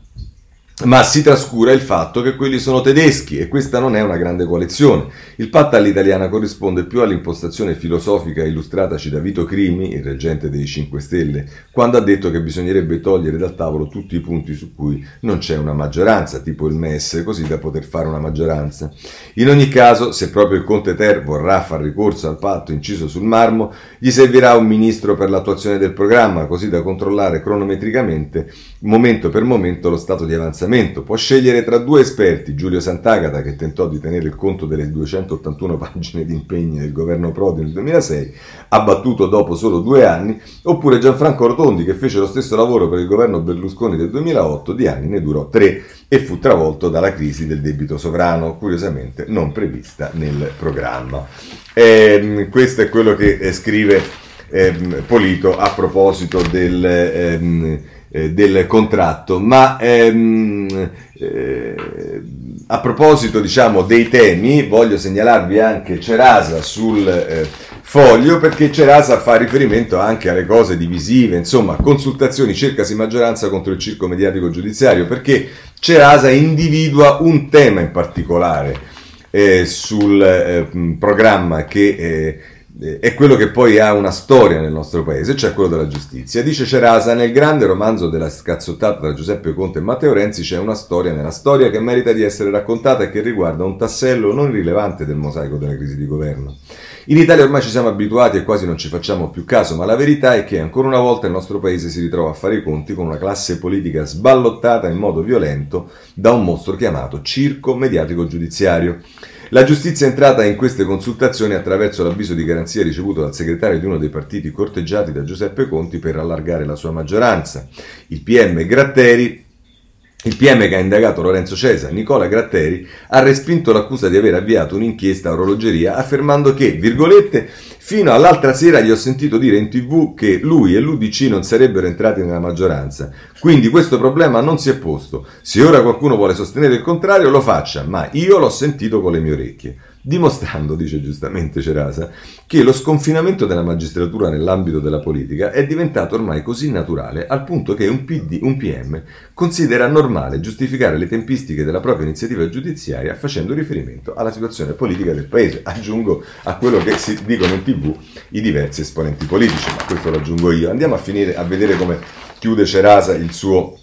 ma si trascura il fatto che quelli sono tedeschi e questa non è una grande coalizione. Il patto all'italiana corrisponde più all'impostazione filosofica illustrataci da Vito Crimi, il reggente dei 5 Stelle, quando ha detto che bisognerebbe togliere dal tavolo tutti i punti su cui non c'è una maggioranza, tipo il MES, così da poter fare una maggioranza. In ogni caso, se proprio il Conte Ter vorrà far ricorso al patto inciso sul marmo, gli servirà un ministro per l'attuazione del programma, così da controllare cronometricamente, momento per momento, lo stato di avanzamento Parlamento può scegliere tra due esperti, Giulio Sant'Agata che tentò di tenere il conto delle 281 *laughs* pagine di impegni del governo Prodi nel 2006, abbattuto dopo solo due anni, oppure Gianfranco Rotondi che fece lo stesso lavoro per il governo Berlusconi del 2008, di anni ne durò tre e fu travolto dalla crisi del debito sovrano, curiosamente non prevista nel programma. E, questo è quello che eh, scrive eh, Polito a proposito del... Eh, eh, del contratto, ma ehm, eh, a proposito diciamo, dei temi voglio segnalarvi anche Cerasa sul eh, foglio perché Cerasa fa riferimento anche alle cose divisive, insomma consultazioni, cercasi maggioranza contro il circo mediatico giudiziario perché Cerasa individua un tema in particolare eh, sul eh, programma che eh, è quello che poi ha una storia nel nostro paese, cioè quello della giustizia. Dice Cerasa, nel grande romanzo della scazzottata tra Giuseppe Conte e Matteo Renzi c'è una storia nella storia che merita di essere raccontata e che riguarda un tassello non rilevante del mosaico della crisi di governo. In Italia ormai ci siamo abituati e quasi non ci facciamo più caso, ma la verità è che ancora una volta il nostro paese si ritrova a fare i conti con una classe politica sballottata in modo violento da un mostro chiamato circo mediatico giudiziario. La giustizia è entrata in queste consultazioni attraverso l'avviso di garanzia ricevuto dal segretario di uno dei partiti corteggiati da Giuseppe Conti per allargare la sua maggioranza. Il PM Gratteri il PM che ha indagato Lorenzo Cesa, Nicola Gratteri, ha respinto l'accusa di aver avviato un'inchiesta a orologeria affermando che, virgolette, fino all'altra sera gli ho sentito dire in tv che lui e l'UDC non sarebbero entrati nella maggioranza. Quindi questo problema non si è posto. Se ora qualcuno vuole sostenere il contrario lo faccia, ma io l'ho sentito con le mie orecchie dimostrando, dice giustamente Cerasa, che lo sconfinamento della magistratura nell'ambito della politica è diventato ormai così naturale al punto che un, PD, un PM considera normale giustificare le tempistiche della propria iniziativa giudiziaria facendo riferimento alla situazione politica del paese. Aggiungo a quello che si dicono in tv i diversi esponenti politici, ma questo lo aggiungo io. Andiamo a, finire, a vedere come chiude Cerasa il suo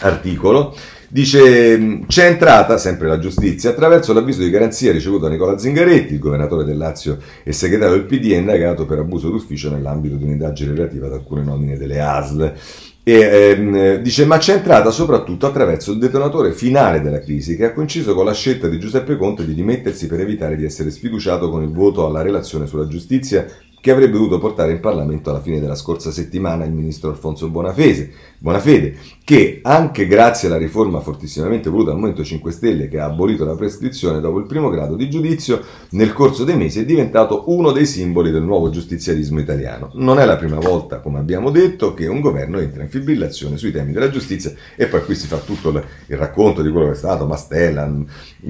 articolo. Dice, c'è entrata, sempre la giustizia, attraverso l'avviso di garanzia ricevuto da Nicola Zingaretti, il governatore del Lazio e segretario del PD, indagato per abuso d'ufficio nell'ambito di un'indagine relativa ad alcune nomine delle ASL. E, ehm, dice, ma c'è entrata soprattutto attraverso il detonatore finale della crisi, che ha coinciso con la scelta di Giuseppe Conte di dimettersi per evitare di essere sfiduciato con il voto alla relazione sulla giustizia che avrebbe dovuto portare in Parlamento alla fine della scorsa settimana il ministro Alfonso Bonafede, Bonafede, che anche grazie alla riforma fortissimamente voluta dal Movimento 5 Stelle che ha abolito la prescrizione dopo il primo grado di giudizio, nel corso dei mesi è diventato uno dei simboli del nuovo giustizialismo italiano. Non è la prima volta, come abbiamo detto, che un governo entra in fibrillazione sui temi della giustizia e poi qui si fa tutto il racconto di quello che è stato Mastella mm,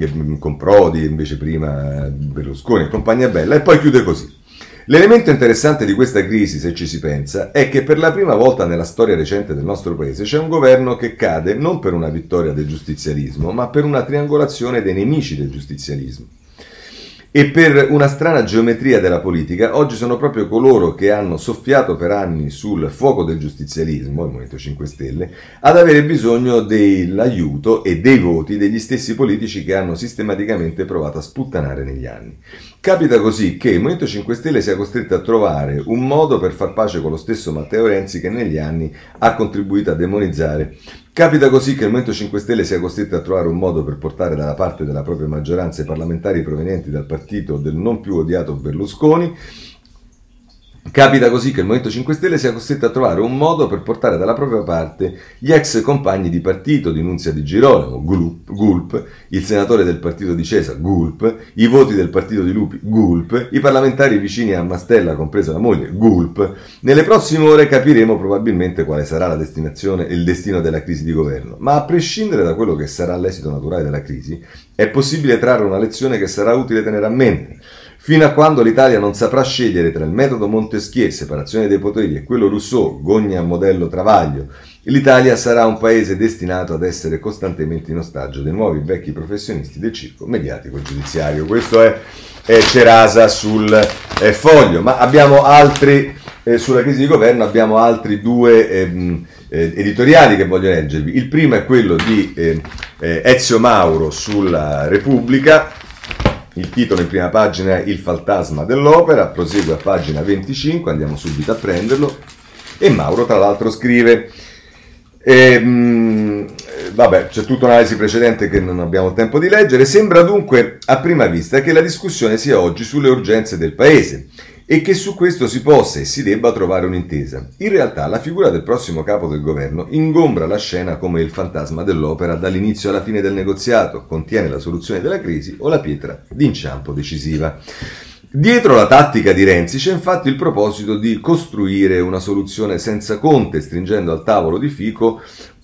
mm, con Prodi, invece prima Berlusconi e compagnia bella e poi chiude così. L'elemento interessante di questa crisi, se ci si pensa, è che per la prima volta nella storia recente del nostro paese c'è un governo che cade non per una vittoria del giustizialismo, ma per una triangolazione dei nemici del giustizialismo. E per una strana geometria della politica, oggi sono proprio coloro che hanno soffiato per anni sul fuoco del giustizialismo, il Movimento 5 Stelle, ad avere bisogno dell'aiuto e dei voti degli stessi politici che hanno sistematicamente provato a sputtanare negli anni. Capita così che il Movimento 5 Stelle sia costretto a trovare un modo per far pace con lo stesso Matteo Renzi che negli anni ha contribuito a demonizzare Capita così che il Movimento 5 Stelle sia costretto a trovare un modo per portare dalla parte della propria maggioranza i parlamentari provenienti dal partito del non più odiato Berlusconi Capita così che il Movimento 5 Stelle sia costretto a trovare un modo per portare dalla propria parte gli ex compagni di partito di Nunzia di Girolamo, Gulp, Gulp, il senatore del partito di Cesa, Gulp, i voti del partito di Lupi, Gulp, i parlamentari vicini a Mastella, compresa la moglie, Gulp. Nelle prossime ore capiremo probabilmente quale sarà la destinazione e il destino della crisi di governo, ma a prescindere da quello che sarà l'esito naturale della crisi, è possibile trarre una lezione che sarà utile tenere a mente. Fino a quando l'Italia non saprà scegliere tra il metodo Montesquieu, separazione dei poteri, e quello Rousseau, gogna modello Travaglio, l'Italia sarà un paese destinato ad essere costantemente in ostaggio dei nuovi vecchi professionisti del circo mediatico giudiziario. Questo è, è Cerasa sul eh, foglio, ma abbiamo altri, eh, sulla crisi di governo abbiamo altri due ehm, eh, editoriali che voglio leggervi. Il primo è quello di eh, eh, Ezio Mauro sulla Repubblica, il titolo in prima pagina è Il fantasma dell'opera, prosegue a pagina 25, andiamo subito a prenderlo. E Mauro, tra l'altro, scrive. E, mh, vabbè, c'è tutta un'analisi precedente che non abbiamo tempo di leggere. Sembra dunque a prima vista che la discussione sia oggi sulle urgenze del paese e che su questo si possa e si debba trovare un'intesa. In realtà la figura del prossimo capo del governo ingombra la scena come il fantasma dell'opera dall'inizio alla fine del negoziato, contiene la soluzione della crisi o la pietra d'inciampo decisiva. Dietro la tattica di Renzi c'è infatti il proposito di costruire una soluzione senza Conte, stringendo al tavolo di Fico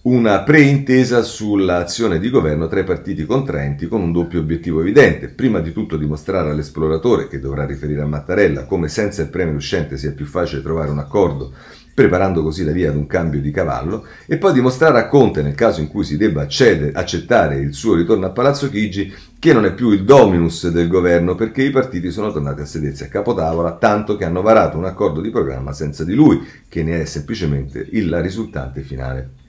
una preintesa sull'azione di governo tra i partiti contraenti con un doppio obiettivo evidente. Prima di tutto dimostrare all'esploratore, che dovrà riferire a Mattarella, come senza il premio uscente sia più facile trovare un accordo, preparando così la via ad un cambio di cavallo, e poi dimostrare a Conte, nel caso in cui si debba accedere, accettare il suo ritorno a Palazzo Chigi, che non è più il dominus del governo perché i partiti sono tornati a sedersi a capotavola, tanto che hanno varato un accordo di programma senza di lui, che ne è semplicemente il risultante finale.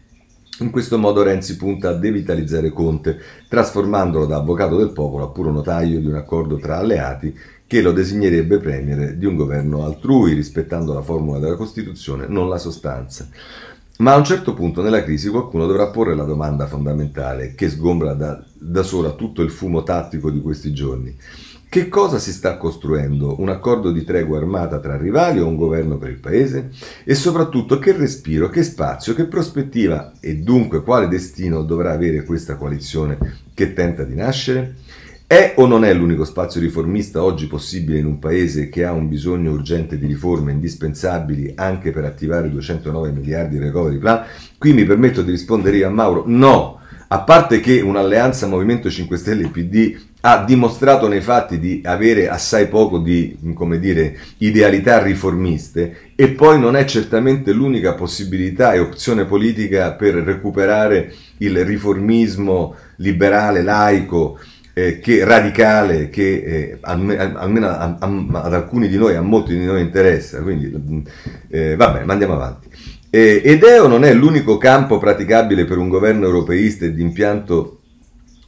In questo modo Renzi punta a devitalizzare Conte, trasformandolo da avvocato del popolo a puro notaio di un accordo tra alleati che lo designerebbe premier di un governo altrui, rispettando la formula della Costituzione, non la sostanza. Ma a un certo punto nella crisi qualcuno dovrà porre la domanda fondamentale che sgombra da, da sola tutto il fumo tattico di questi giorni. Che cosa si sta costruendo? Un accordo di tregua armata tra rivali o un governo per il paese? E soprattutto che respiro, che spazio, che prospettiva e dunque quale destino dovrà avere questa coalizione che tenta di nascere? È o non è l'unico spazio riformista oggi possibile in un paese che ha un bisogno urgente di riforme indispensabili anche per attivare 209 miliardi di recovery plan? Qui mi permetto di rispondere io a Mauro, no! A parte che un'alleanza Movimento 5 Stelle e PD ha dimostrato nei fatti di avere assai poco di, dire, idealità riformiste e poi non è certamente l'unica possibilità e opzione politica per recuperare il riformismo liberale, laico, eh, che radicale, che eh, almeno ad alcuni di noi, a molti di noi interessa. Quindi, eh, vabbè, ma andiamo avanti. Ed è o non è l'unico campo praticabile per un governo europeista e di impianto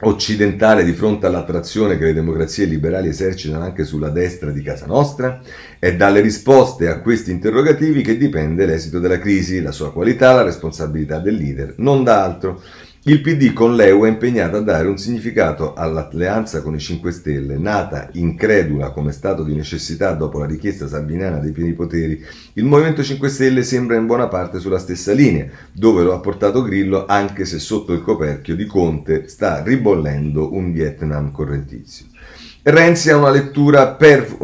occidentale di fronte all'attrazione che le democrazie liberali esercitano anche sulla destra di casa nostra? È dalle risposte a questi interrogativi che dipende l'esito della crisi, la sua qualità, la responsabilità del leader, non da altro. Il PD con l'EU è impegnato a dare un significato all'alleanza con i 5 Stelle, nata incredula come stato di necessità dopo la richiesta salviniana dei pieni poteri. Il Movimento 5 Stelle sembra in buona parte sulla stessa linea, dove lo ha portato Grillo, anche se sotto il coperchio di Conte sta ribollendo un Vietnam correntizio. Renzi ha una lettura, per,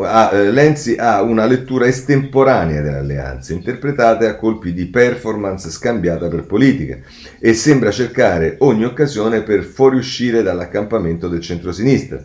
Lenzi ha una lettura estemporanea delle alleanze, interpretate a colpi di performance scambiata per politica, e sembra cercare ogni occasione per fuoriuscire dall'accampamento del centrosinistra.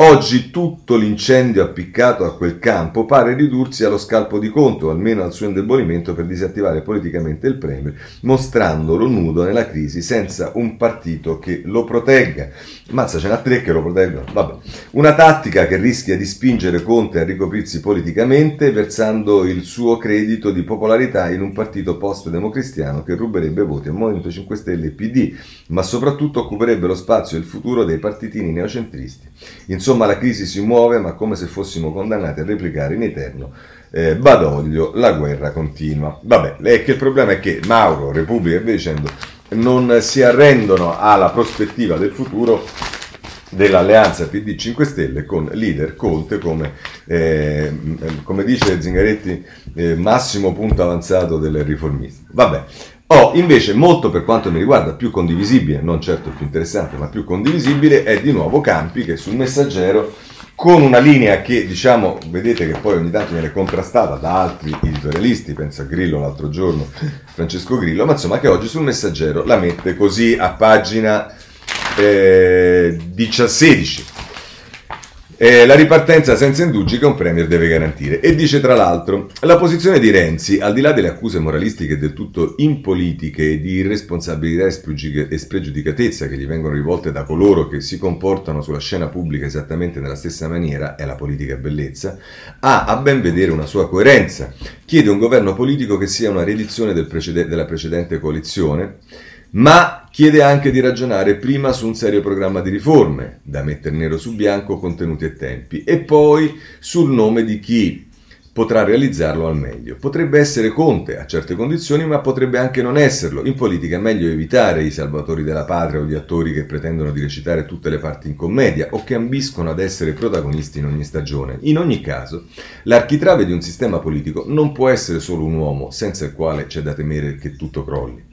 Oggi tutto l'incendio appiccato a quel campo pare ridursi allo scalpo di conto, o almeno al suo indebolimento per disattivare politicamente il Premier, mostrandolo nudo nella crisi senza un partito che lo protegga. Mazza, ce n'ha tre che lo proteggono. Vabbè. Una tattica che rischia di spingere Conte a ricoprirsi politicamente, versando il suo credito di popolarità in un partito post-democristiano che ruberebbe voti al Movimento 5 Stelle e PD, ma soprattutto occuperebbe lo spazio e il futuro dei partitini neocentristi. Insomma, la crisi si muove, ma come se fossimo condannati a replicare in eterno. Eh, Badoglio, la guerra continua. Vabbè, è che il problema è che Mauro, Repubblica e via dicendo non si arrendono alla prospettiva del futuro dell'alleanza PD 5 Stelle con leader Conte come, eh, come dice Zingaretti eh, massimo punto avanzato del riformismo. Vabbè, ho invece molto per quanto mi riguarda più condivisibile, non certo più interessante, ma più condivisibile, è di nuovo Campi che sul messaggero con una linea che diciamo, vedete che poi ogni tanto viene contrastata da altri editorialisti, penso a Grillo l'altro giorno, Francesco Grillo, ma insomma che oggi sul messaggero la mette così a pagina eh, 16. Eh, la ripartenza senza indugi che un premier deve garantire. E dice tra l'altro, la posizione di Renzi, al di là delle accuse moralistiche del tutto impolitiche e di irresponsabilità e spregiudicatezza che gli vengono rivolte da coloro che si comportano sulla scena pubblica esattamente nella stessa maniera, è la politica bellezza, ha a ben vedere una sua coerenza. Chiede un governo politico che sia una riedizione del precede- della precedente coalizione, ma chiede anche di ragionare prima su un serio programma di riforme, da mettere nero su bianco contenuti e tempi, e poi sul nome di chi potrà realizzarlo al meglio. Potrebbe essere Conte a certe condizioni, ma potrebbe anche non esserlo. In politica è meglio evitare i salvatori della patria o gli attori che pretendono di recitare tutte le parti in commedia o che ambiscono ad essere protagonisti in ogni stagione. In ogni caso, l'architrave di un sistema politico non può essere solo un uomo, senza il quale c'è da temere che tutto crolli.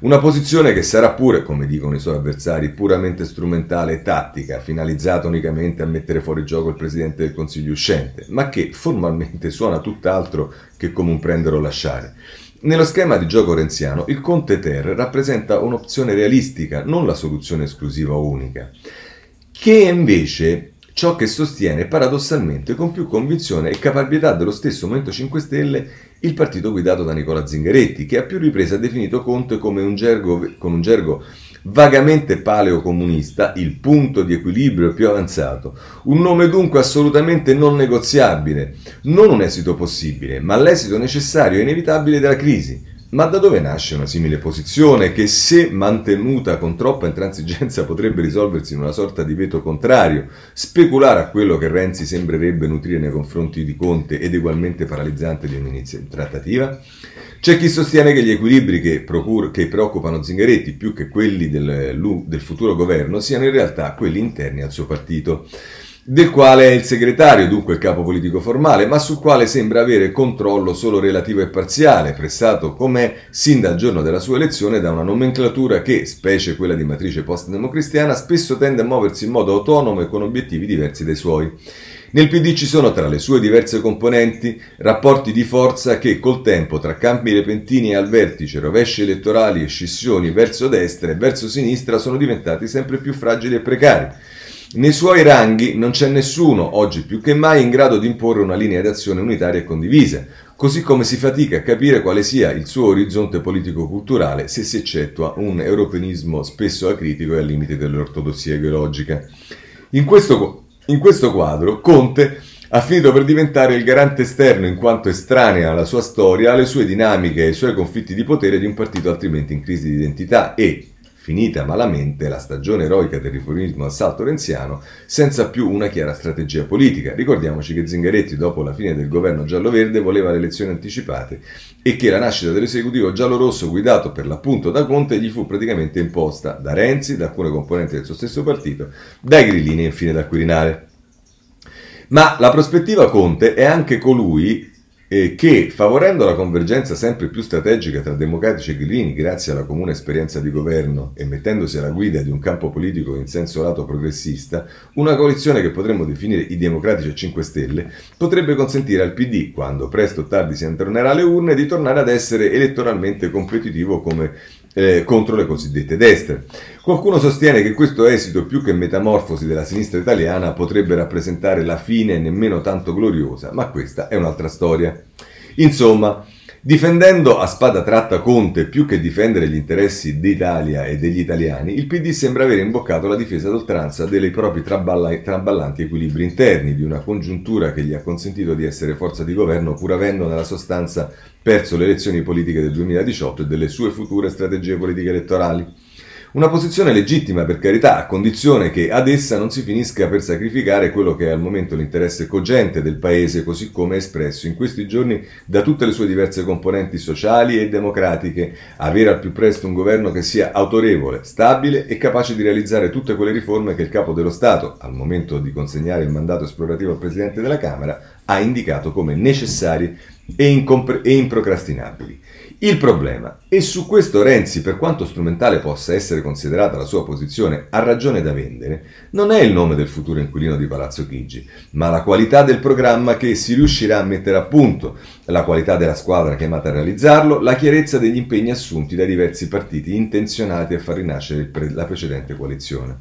Una posizione che sarà pure, come dicono i suoi avversari, puramente strumentale e tattica, finalizzata unicamente a mettere fuori gioco il Presidente del Consiglio uscente, ma che formalmente suona tutt'altro che come un prendere o lasciare. Nello schema di gioco renziano, il Conte Ter rappresenta un'opzione realistica, non la soluzione esclusiva o unica, che è invece ciò che sostiene paradossalmente con più convinzione e caparbietà dello stesso Movimento 5 Stelle il partito guidato da Nicola Zingaretti, che a più riprese ha definito Conte come un gergo, con un gergo vagamente paleocomunista, il punto di equilibrio più avanzato, un nome dunque assolutamente non negoziabile, non un esito possibile, ma l'esito necessario e inevitabile della crisi, ma da dove nasce una simile posizione che, se mantenuta con troppa intransigenza, potrebbe risolversi in una sorta di veto contrario, speculare a quello che Renzi sembrerebbe nutrire nei confronti di Conte ed ugualmente paralizzante di un'iniziativa trattativa? C'è chi sostiene che gli equilibri che, procur- che preoccupano Zingaretti più che quelli del, del futuro governo siano in realtà quelli interni al suo partito del quale è il segretario, dunque il capo politico formale, ma sul quale sembra avere controllo solo relativo e parziale, pressato com'è sin dal giorno della sua elezione da una nomenclatura che, specie quella di matrice post-democristiana, spesso tende a muoversi in modo autonomo e con obiettivi diversi dai suoi. Nel PD ci sono tra le sue diverse componenti rapporti di forza che col tempo tra campi repentini al vertice, rovesci elettorali e scissioni verso destra e verso sinistra sono diventati sempre più fragili e precari. Nei suoi ranghi non c'è nessuno, oggi più che mai, in grado di imporre una linea d'azione unitaria e condivisa, così come si fatica a capire quale sia il suo orizzonte politico-culturale se si eccettua un europeismo spesso acritico e al limite dell'ortodossia ideologica. In questo, in questo quadro, Conte ha finito per diventare il garante esterno in quanto estranea alla sua storia, alle sue dinamiche e ai suoi conflitti di potere di un partito altrimenti in crisi di identità e, finita malamente la stagione eroica del riformismo assalto renziano, senza più una chiara strategia politica. Ricordiamoci che Zingaretti, dopo la fine del governo giallo-verde, voleva le elezioni anticipate e che la nascita dell'esecutivo giallo-rosso, guidato per l'appunto da Conte, gli fu praticamente imposta da Renzi, da alcune componenti del suo stesso partito, dai grillini e infine dal Quirinale. Ma la prospettiva Conte è anche colui eh, che, favorendo la convergenza sempre più strategica tra democratici e grillini grazie alla comune esperienza di governo e mettendosi alla guida di un campo politico in senso lato progressista, una coalizione che potremmo definire i democratici e 5 Stelle, potrebbe consentire al PD, quando presto o tardi si tornerà alle urne, di tornare ad essere elettoralmente competitivo come eh, contro le cosiddette destre. Qualcuno sostiene che questo esito, più che metamorfosi della sinistra italiana, potrebbe rappresentare la fine nemmeno tanto gloriosa, ma questa è un'altra storia. Insomma, Difendendo a spada tratta Conte più che difendere gli interessi d'Italia e degli italiani, il PD sembra aver imboccato la difesa d'oltranza dei propri traballanti equilibri interni, di una congiuntura che gli ha consentito di essere forza di governo pur avendo nella sostanza perso le elezioni politiche del 2018 e delle sue future strategie politiche elettorali. Una posizione legittima per carità, a condizione che ad essa non si finisca per sacrificare quello che è al momento l'interesse cogente del Paese, così come espresso in questi giorni da tutte le sue diverse componenti sociali e democratiche, avere al più presto un governo che sia autorevole, stabile e capace di realizzare tutte quelle riforme che il Capo dello Stato, al momento di consegnare il mandato esplorativo al Presidente della Camera, ha indicato come necessarie e, incompre- e improcrastinabili. Il problema, e su questo Renzi, per quanto strumentale possa essere considerata la sua posizione, ha ragione da vendere, non è il nome del futuro inquilino di Palazzo Chigi, ma la qualità del programma che si riuscirà a mettere a punto, la qualità della squadra chiamata a realizzarlo, la chiarezza degli impegni assunti dai diversi partiti intenzionati a far rinascere la precedente coalizione.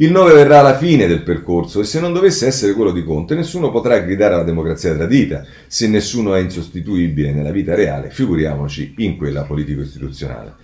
Il 9 verrà alla fine del percorso e se non dovesse essere quello di Conte, nessuno potrà gridare alla democrazia tradita. Se nessuno è insostituibile nella vita reale, figuriamoci in quella politico-istituzionale.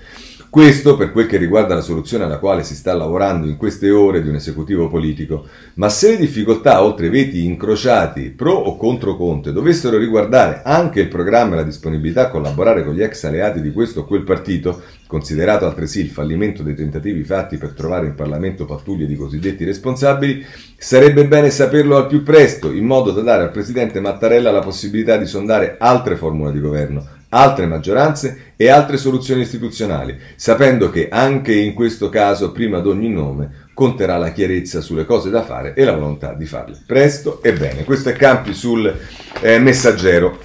Questo per quel che riguarda la soluzione alla quale si sta lavorando in queste ore di un esecutivo politico. Ma se le difficoltà, oltre veti incrociati pro o contro Conte, dovessero riguardare anche il programma e la disponibilità a collaborare con gli ex alleati di questo o quel partito, considerato altresì il fallimento dei tentativi fatti per trovare in Parlamento pattuglie di cosiddetti responsabili, sarebbe bene saperlo al più presto, in modo da dare al Presidente Mattarella la possibilità di sondare altre formule di governo, altre maggioranze e altre soluzioni istituzionali, sapendo che anche in questo caso, prima di ogni nome, conterà la chiarezza sulle cose da fare e la volontà di farle presto e bene. Questo è Campi sul eh, messaggero.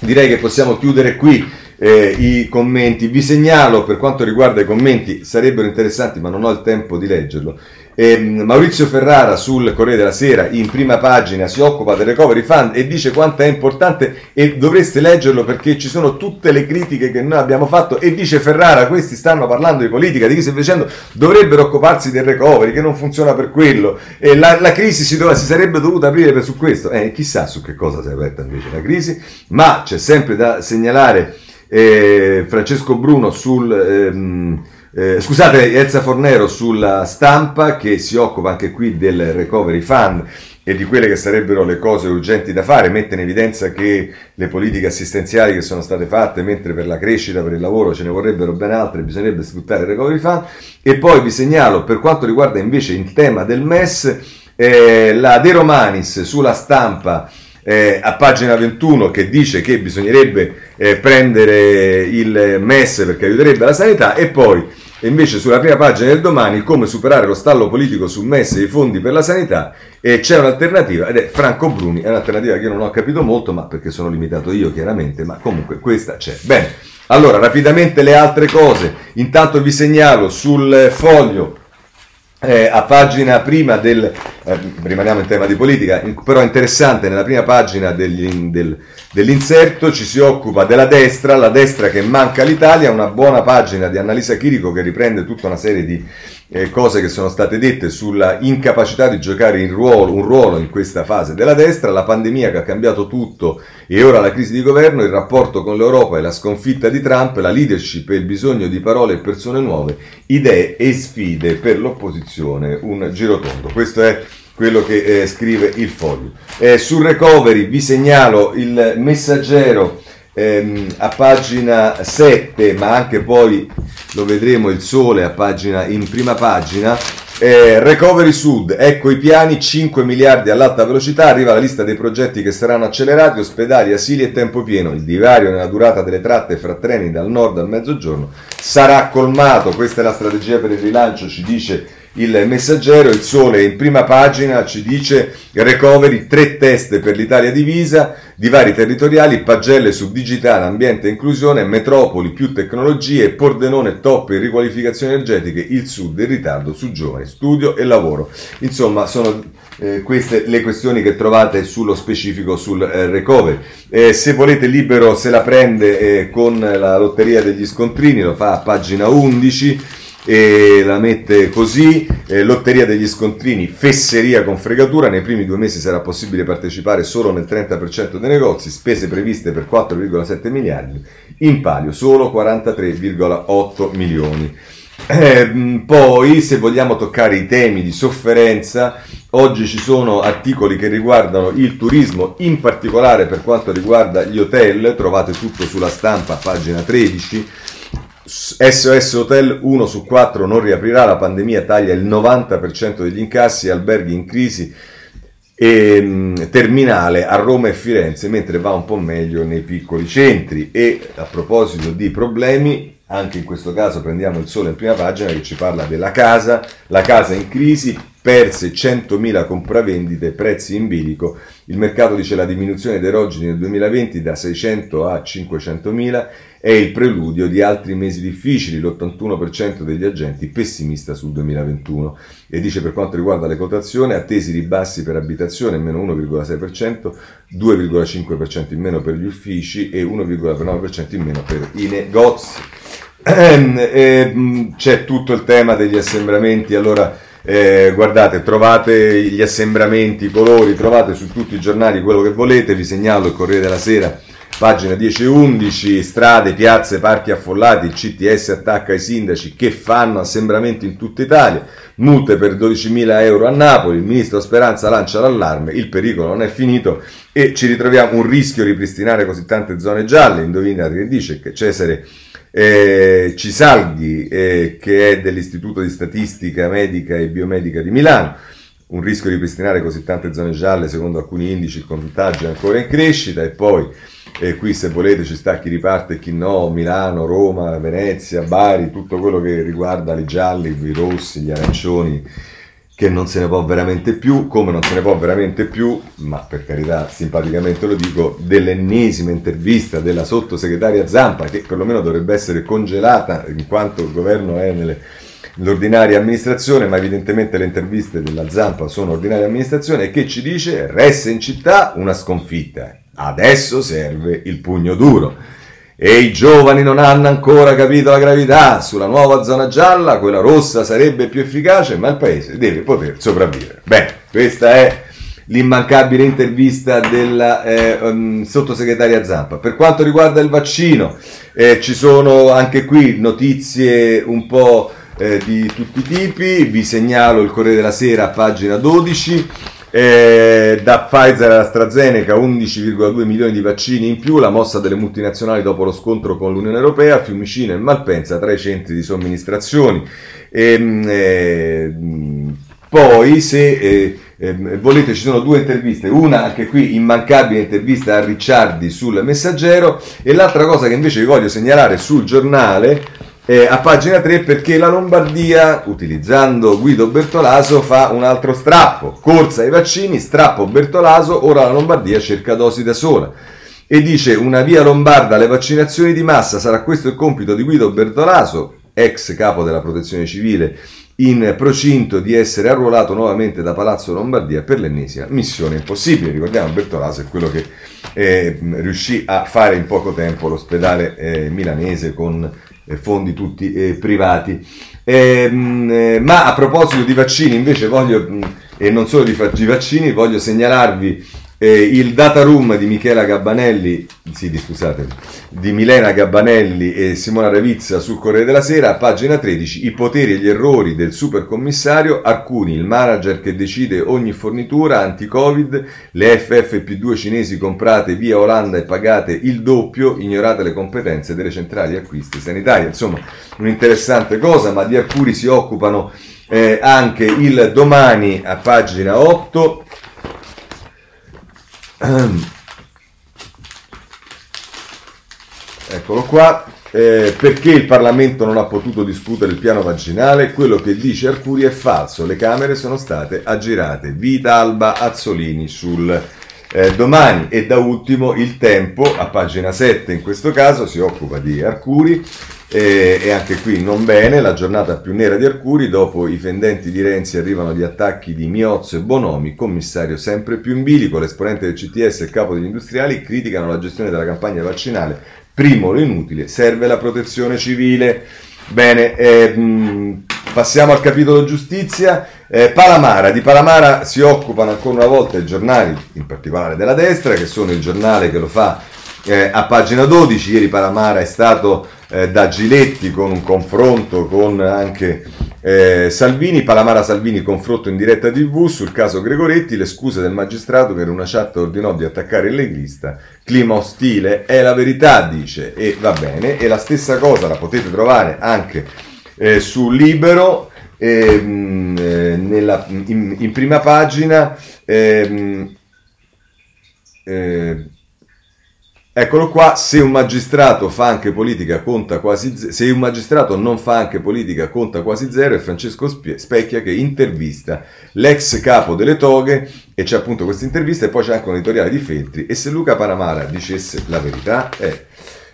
Direi che possiamo chiudere qui eh, i commenti. Vi segnalo per quanto riguarda i commenti, sarebbero interessanti ma non ho il tempo di leggerlo. Eh, Maurizio Ferrara sul Corriere della Sera in prima pagina si occupa del recovery fund e dice quanto è importante e dovreste leggerlo perché ci sono tutte le critiche che noi abbiamo fatto e dice Ferrara questi stanno parlando di politica, di chi stai facendo dovrebbero occuparsi del recovery che non funziona per quello e la, la crisi si, dove, si, sarebbe dovuta aprire per, su questo eh, chissà su che cosa si è aperta invece la crisi ma c'è sempre da segnalare eh, Francesco Bruno sul ehm, eh, scusate, Elsa Fornero sulla stampa che si occupa anche qui del recovery fund e di quelle che sarebbero le cose urgenti da fare, mette in evidenza che le politiche assistenziali che sono state fatte, mentre per la crescita, per il lavoro ce ne vorrebbero ben altre, bisognerebbe sfruttare il recovery fund. E poi vi segnalo, per quanto riguarda invece il tema del MES, eh, la De Romanis sulla stampa eh, a pagina 21 che dice che bisognerebbe eh, prendere il MES perché aiuterebbe la sanità e poi invece sulla prima pagina del domani come superare lo stallo politico sul MES e i fondi per la sanità e c'è un'alternativa ed è Franco Bruni, è un'alternativa che io non ho capito molto ma perché sono limitato io chiaramente, ma comunque questa c'è. Bene, allora rapidamente le altre cose, intanto vi segnalo sul foglio eh, a pagina prima del, eh, rimaniamo in tema di politica, però interessante, nella prima pagina degli, del, dell'inserto ci si occupa della destra, la destra che manca l'Italia, una buona pagina di Annalisa Chirico che riprende tutta una serie di eh, cose che sono state dette sulla incapacità di giocare ruolo, un ruolo in questa fase della destra, la pandemia che ha cambiato tutto e ora la crisi di governo, il rapporto con l'Europa e la sconfitta di Trump, la leadership e il bisogno di parole e persone nuove, idee e sfide per l'opposizione, un girotondo. Questo è quello che eh, scrive il foglio. Eh, sul recovery vi segnalo il messaggero ehm, a pagina 7, ma anche poi lo vedremo il sole pagina, in prima pagina. Eh, Recovery Sud, ecco i piani, 5 miliardi all'alta velocità, arriva la lista dei progetti che saranno accelerati, ospedali, asili e tempo pieno. Il divario nella durata delle tratte fra treni dal nord al mezzogiorno sarà colmato, questa è la strategia per il rilancio, ci dice il messaggero, il sole in prima pagina ci dice recovery, tre teste per l'Italia divisa, divari territoriali, pagelle su digitale, ambiente e inclusione, metropoli più tecnologie, Pordenone top in riqualificazioni energetiche, il sud in ritardo su giovani, studio e lavoro. Insomma, sono eh, queste le questioni che trovate sullo specifico sul eh, recovery. Eh, se volete libero se la prende eh, con la lotteria degli scontrini, lo fa a pagina 11 e la mette così, eh, lotteria degli scontrini, fesseria con fregatura, nei primi due mesi sarà possibile partecipare solo nel 30% dei negozi, spese previste per 4,7 miliardi, in palio solo 43,8 milioni. Eh, poi, se vogliamo toccare i temi di sofferenza, oggi ci sono articoli che riguardano il turismo, in particolare per quanto riguarda gli hotel, trovate tutto sulla stampa, pagina 13 SOS Hotel 1 su 4 non riaprirà, la pandemia taglia il 90% degli incassi, alberghi in crisi e mm, terminale a Roma e Firenze, mentre va un po' meglio nei piccoli centri. E a proposito di problemi, anche in questo caso prendiamo il sole in prima pagina che ci parla della casa, la casa in crisi, perse 100.000 compravendite, prezzi in bilico, il mercato dice la diminuzione dei rogini nel 2020 da 600 a 500.000 è il preludio di altri mesi difficili, l'81% degli agenti pessimista sul 2021 e dice per quanto riguarda le quotazioni attesi ribassi per abitazione meno 1,6%, 2,5% in meno per gli uffici e 1,9% in meno per i negozi. *clears throat* Ehm, ehm, c'è tutto il tema degli assembramenti, allora Eh, guardate, trovate gli assembramenti, i colori, trovate su tutti i giornali quello che volete, vi segnalo il Corriere della Sera Pagina 10 e 11, strade, piazze, parchi affollati, il CTS attacca i sindaci che fanno assembramenti in tutta Italia, multe per 12.000 euro a Napoli, il ministro Speranza lancia l'allarme, il pericolo non è finito e ci ritroviamo un rischio di ripristinare così tante zone gialle, indovinate che dice che Cesare eh, Cisalghi, eh, che è dell'Istituto di Statistica Medica e Biomedica di Milano, un rischio di ripristinare così tante zone gialle, secondo alcuni indici il contagio è ancora in crescita. E poi e qui se volete ci sta chi riparte e chi no, Milano, Roma, Venezia, Bari, tutto quello che riguarda i gialli, i rossi, gli arancioni, che non se ne può veramente più, come non se ne può veramente più, ma per carità simpaticamente lo dico, dell'ennesima intervista della sottosegretaria Zampa, che perlomeno dovrebbe essere congelata in quanto il governo è nelle l'ordinaria amministrazione, ma evidentemente le interviste della Zampa sono ordinaria amministrazione, e che ci dice resta in città una sconfitta. Adesso serve il pugno duro. E i giovani non hanno ancora capito la gravità. Sulla nuova zona gialla, quella rossa sarebbe più efficace, ma il paese deve poter sopravvivere. Bene, questa è l'immancabile intervista della eh, um, sottosegretaria Zampa. Per quanto riguarda il vaccino, eh, ci sono anche qui notizie un po' eh, di tutti i tipi. Vi segnalo il Corriere della Sera, pagina 12. Eh, da Pfizer all'AstraZeneca 11,2 milioni di vaccini in più, la mossa delle multinazionali dopo lo scontro con l'Unione Europea, Fiumicino e Malpensa tra i centri di somministrazione. Ehm, eh, poi se eh, eh, volete ci sono due interviste, una anche qui immancabile intervista a Ricciardi sul Messaggero e l'altra cosa che invece vi voglio segnalare sul giornale eh, a pagina 3 perché la Lombardia, utilizzando Guido Bertolaso, fa un altro strappo. Corsa ai vaccini, strappo Bertolaso, ora la Lombardia cerca dosi da sola. E dice una via lombarda alle vaccinazioni di massa, sarà questo il compito di Guido Bertolaso, ex capo della protezione civile, in procinto di essere arruolato nuovamente da Palazzo Lombardia per l'ennesima missione impossibile. Ricordiamo Bertolaso è quello che eh, riuscì a fare in poco tempo l'ospedale eh, milanese con fondi tutti eh, privati. Eh, ma a proposito di vaccini, invece voglio, e non solo di, di vaccini, voglio segnalarvi eh, il data room di Michela Gabbanelli, sì, di, scusate, di Milena Gabbanelli e Simona Ravizza sul Corriere della Sera, pagina 13, i poteri e gli errori del supercommissario, Arcuni, il manager che decide ogni fornitura anti-Covid, le FFP2 cinesi comprate via Olanda e pagate il doppio, ignorate le competenze delle centrali acquisti sanitarie. Insomma, un'interessante cosa, ma di Arcuri si occupano eh, anche il domani a pagina 8 Eccolo qua. Eh, perché il Parlamento non ha potuto discutere il piano vaginale? Quello che dice Arcuri è falso. Le Camere sono state aggirate. Vita Alba Azzolini sul eh, domani. E da ultimo il tempo, a pagina 7 in questo caso, si occupa di Arcuri e, anche qui non bene, la giornata più nera di Arcuri, dopo i fendenti di Renzi arrivano gli attacchi di Miozzo e Bonomi, commissario sempre più in bilico, l'esponente del CTS e il capo degli industriali criticano la gestione della campagna vaccinale, primolo inutile, serve la protezione civile. Bene, eh, passiamo al capitolo giustizia. Eh, Palamara, di Palamara si occupano ancora una volta i giornali, in particolare della destra, che sono il giornale che lo fa eh, a pagina 12. Ieri Palamara è stato eh, da Giletti con un confronto con anche eh, Salvini, Palamara Salvini confronto in diretta tv sul caso Gregoretti, le scuse del magistrato che in una chat ordinò di attaccare il leghista, clima ostile, è la verità dice e va bene e la stessa cosa la potete trovare anche eh, su Libero ehm, eh, nella, in, in, prima pagina ehm, eh, Eccolo qua, se un magistrato fa anche politica conta quasi zero, se un magistrato non fa anche politica conta quasi zero è Francesco Specchia che intervista l'ex capo delle toghe e c'è appunto questa intervista e poi c'è anche un editoriale di Feltri e se Luca Panamara dicesse la verità? Eh,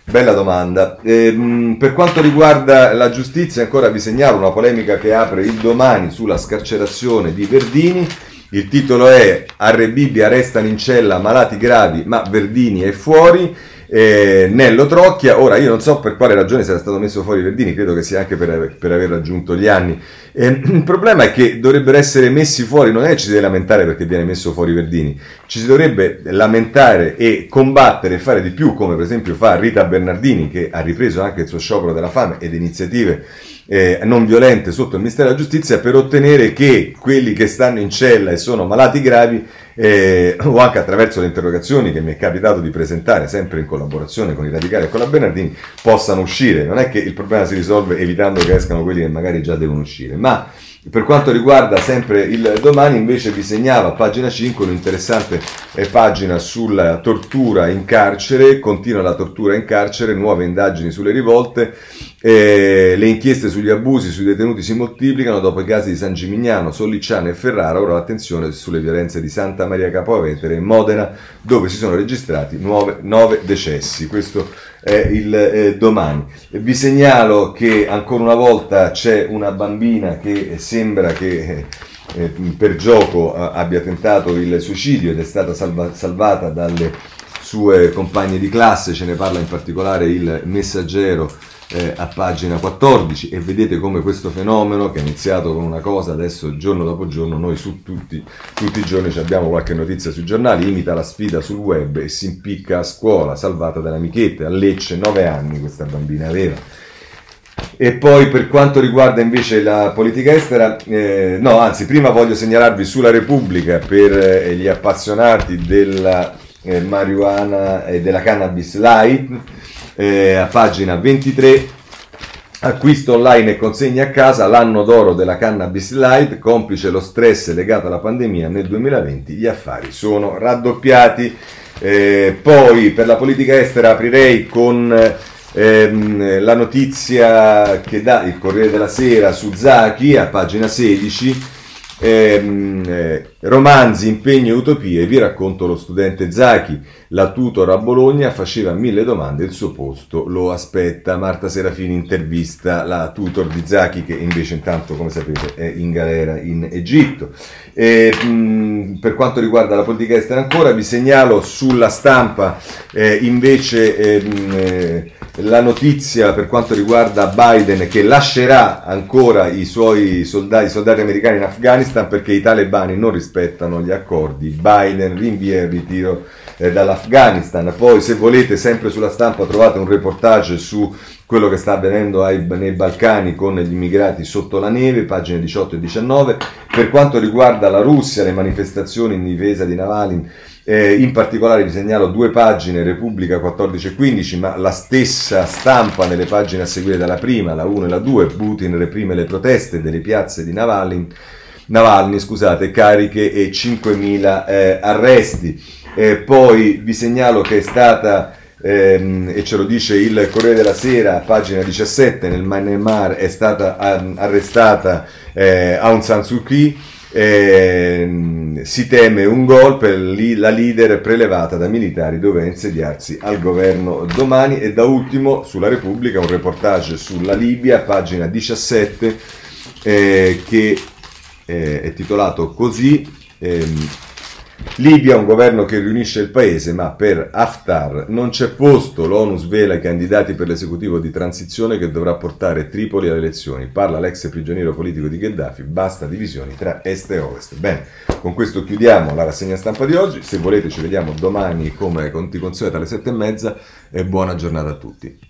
bella domanda. Eh, per quanto riguarda la giustizia ancora vi segnalo una polemica che apre il domani sulla scarcerazione di Verdini il titolo è Arre Bibbia restano in cella malati gravi ma Verdini è fuori. eh, Nello Trocchia. Ora io non so per quale ragione sia stato messo fuori Verdini, credo che sia anche per, per aver raggiunto gli anni. Eh, *clears throat* il problema è che dovrebbero essere messi fuori, non è che ci si deve lamentare perché viene messo fuori Verdini, ci si dovrebbe lamentare e combattere e fare di più, come per esempio fa Rita Bernardini che ha ripreso anche il suo sciopero della fame ed iniziative eh, non violente sotto il Ministero della Giustizia per ottenere che quelli che stanno in cella e sono malati gravi eh, o anche attraverso le interrogazioni che mi è capitato di presentare sempre in collaborazione con i radicali e con la Bernardini possano uscire. Non è che il problema si risolve evitando che escano quelli che magari già devono uscire, ma per quanto riguarda sempre il domani, invece vi segnalo a pagina 5 un'interessante eh, pagina sulla tortura in carcere, continua la tortura in carcere, nuove indagini sulle rivolte, eh, le inchieste sugli abusi sui detenuti si moltiplicano dopo i casi di San Gimignano, Solliciano e Ferrara, ora l'attenzione sulle violenze di Santa Maria Capovetere e Modena, dove si sono registrati nuove, nove decessi. Questo eh, il eh, domani. Vi segnalo che ancora una volta c'è una bambina che sembra che eh, per gioco abbia tentato il suicidio ed è stata salva- salvata dalle sue compagne di classe, ce ne parla in particolare il messaggero eh, a pagina 14 e vedete come questo fenomeno che è iniziato con una cosa, adesso giorno dopo giorno noi su tutti, tutti i giorni abbiamo qualche notizia sui giornali, imita la sfida sul web e si impicca a scuola, salvata dall'amichetta, a Lecce, 9 anni questa bambina aveva. E poi per quanto riguarda invece la politica estera, eh, no, anzi, prima voglio segnalarvi sulla Repubblica per eh, gli appassionati della eh, marijuana e della cannabis light eh, a pagina 23 Acquisto online e consegna a casa l'anno d'oro della cannabis light, complice lo stress legato alla pandemia nel 2020, gli affari sono raddoppiati. Eh, poi per la politica estera aprirei con ehm, la notizia che dà il Corriere della Sera su Zaki a pagina 16 Ehm, eh, romanzi, impegni e utopie, vi racconto lo studente Zachi, la tutor a Bologna faceva mille domande, il suo posto lo aspetta. Marta Serafini intervista la tutor di Zachi che invece intanto come sapete è in galera in Egitto. E, mh, per quanto riguarda la politica estera ancora vi segnalo sulla stampa eh, invece ehm, eh, la notizia per quanto riguarda Biden che lascerà ancora i suoi soldati, i soldati americani in Afghanistan perché i talebani non rispettano gli accordi. Biden rinvia il ritiro eh, dall'Afghanistan. Poi se volete sempre sulla stampa trovate un reportage su quello che sta avvenendo ai, nei Balcani con gli immigrati sotto la neve, pagine 18 e 19. Per quanto riguarda la Russia, le manifestazioni in difesa di Navalny eh, in particolare vi segnalo due pagine, Repubblica 14 e 15, ma la stessa stampa nelle pagine a seguire dalla prima, la 1 e la 2, Putin reprime le proteste delle piazze di Navalny, Navalny scusate, cariche e 5.000 eh, arresti. Eh, poi vi segnalo che è stata, ehm, e ce lo dice il Corriere della Sera, pagina 17, nel Myanmar è stata um, arrestata eh, Aung San Suu Kyi, eh, si teme un gol per la leader prelevata da militari doveva insediarsi al governo domani e da ultimo sulla Repubblica un reportage sulla Libia, pagina 17, eh, che eh, è titolato così. Ehm, Libia, un governo che riunisce il paese, ma per Haftar non c'è posto. L'ONU svela i candidati per l'esecutivo di transizione che dovrà portare Tripoli alle elezioni. Parla l'ex prigioniero politico di Gheddafi, basta divisioni tra est e ovest. Bene, con questo chiudiamo la rassegna stampa di oggi. Se volete ci vediamo domani come di consueto alle sette e mezza e buona giornata a tutti.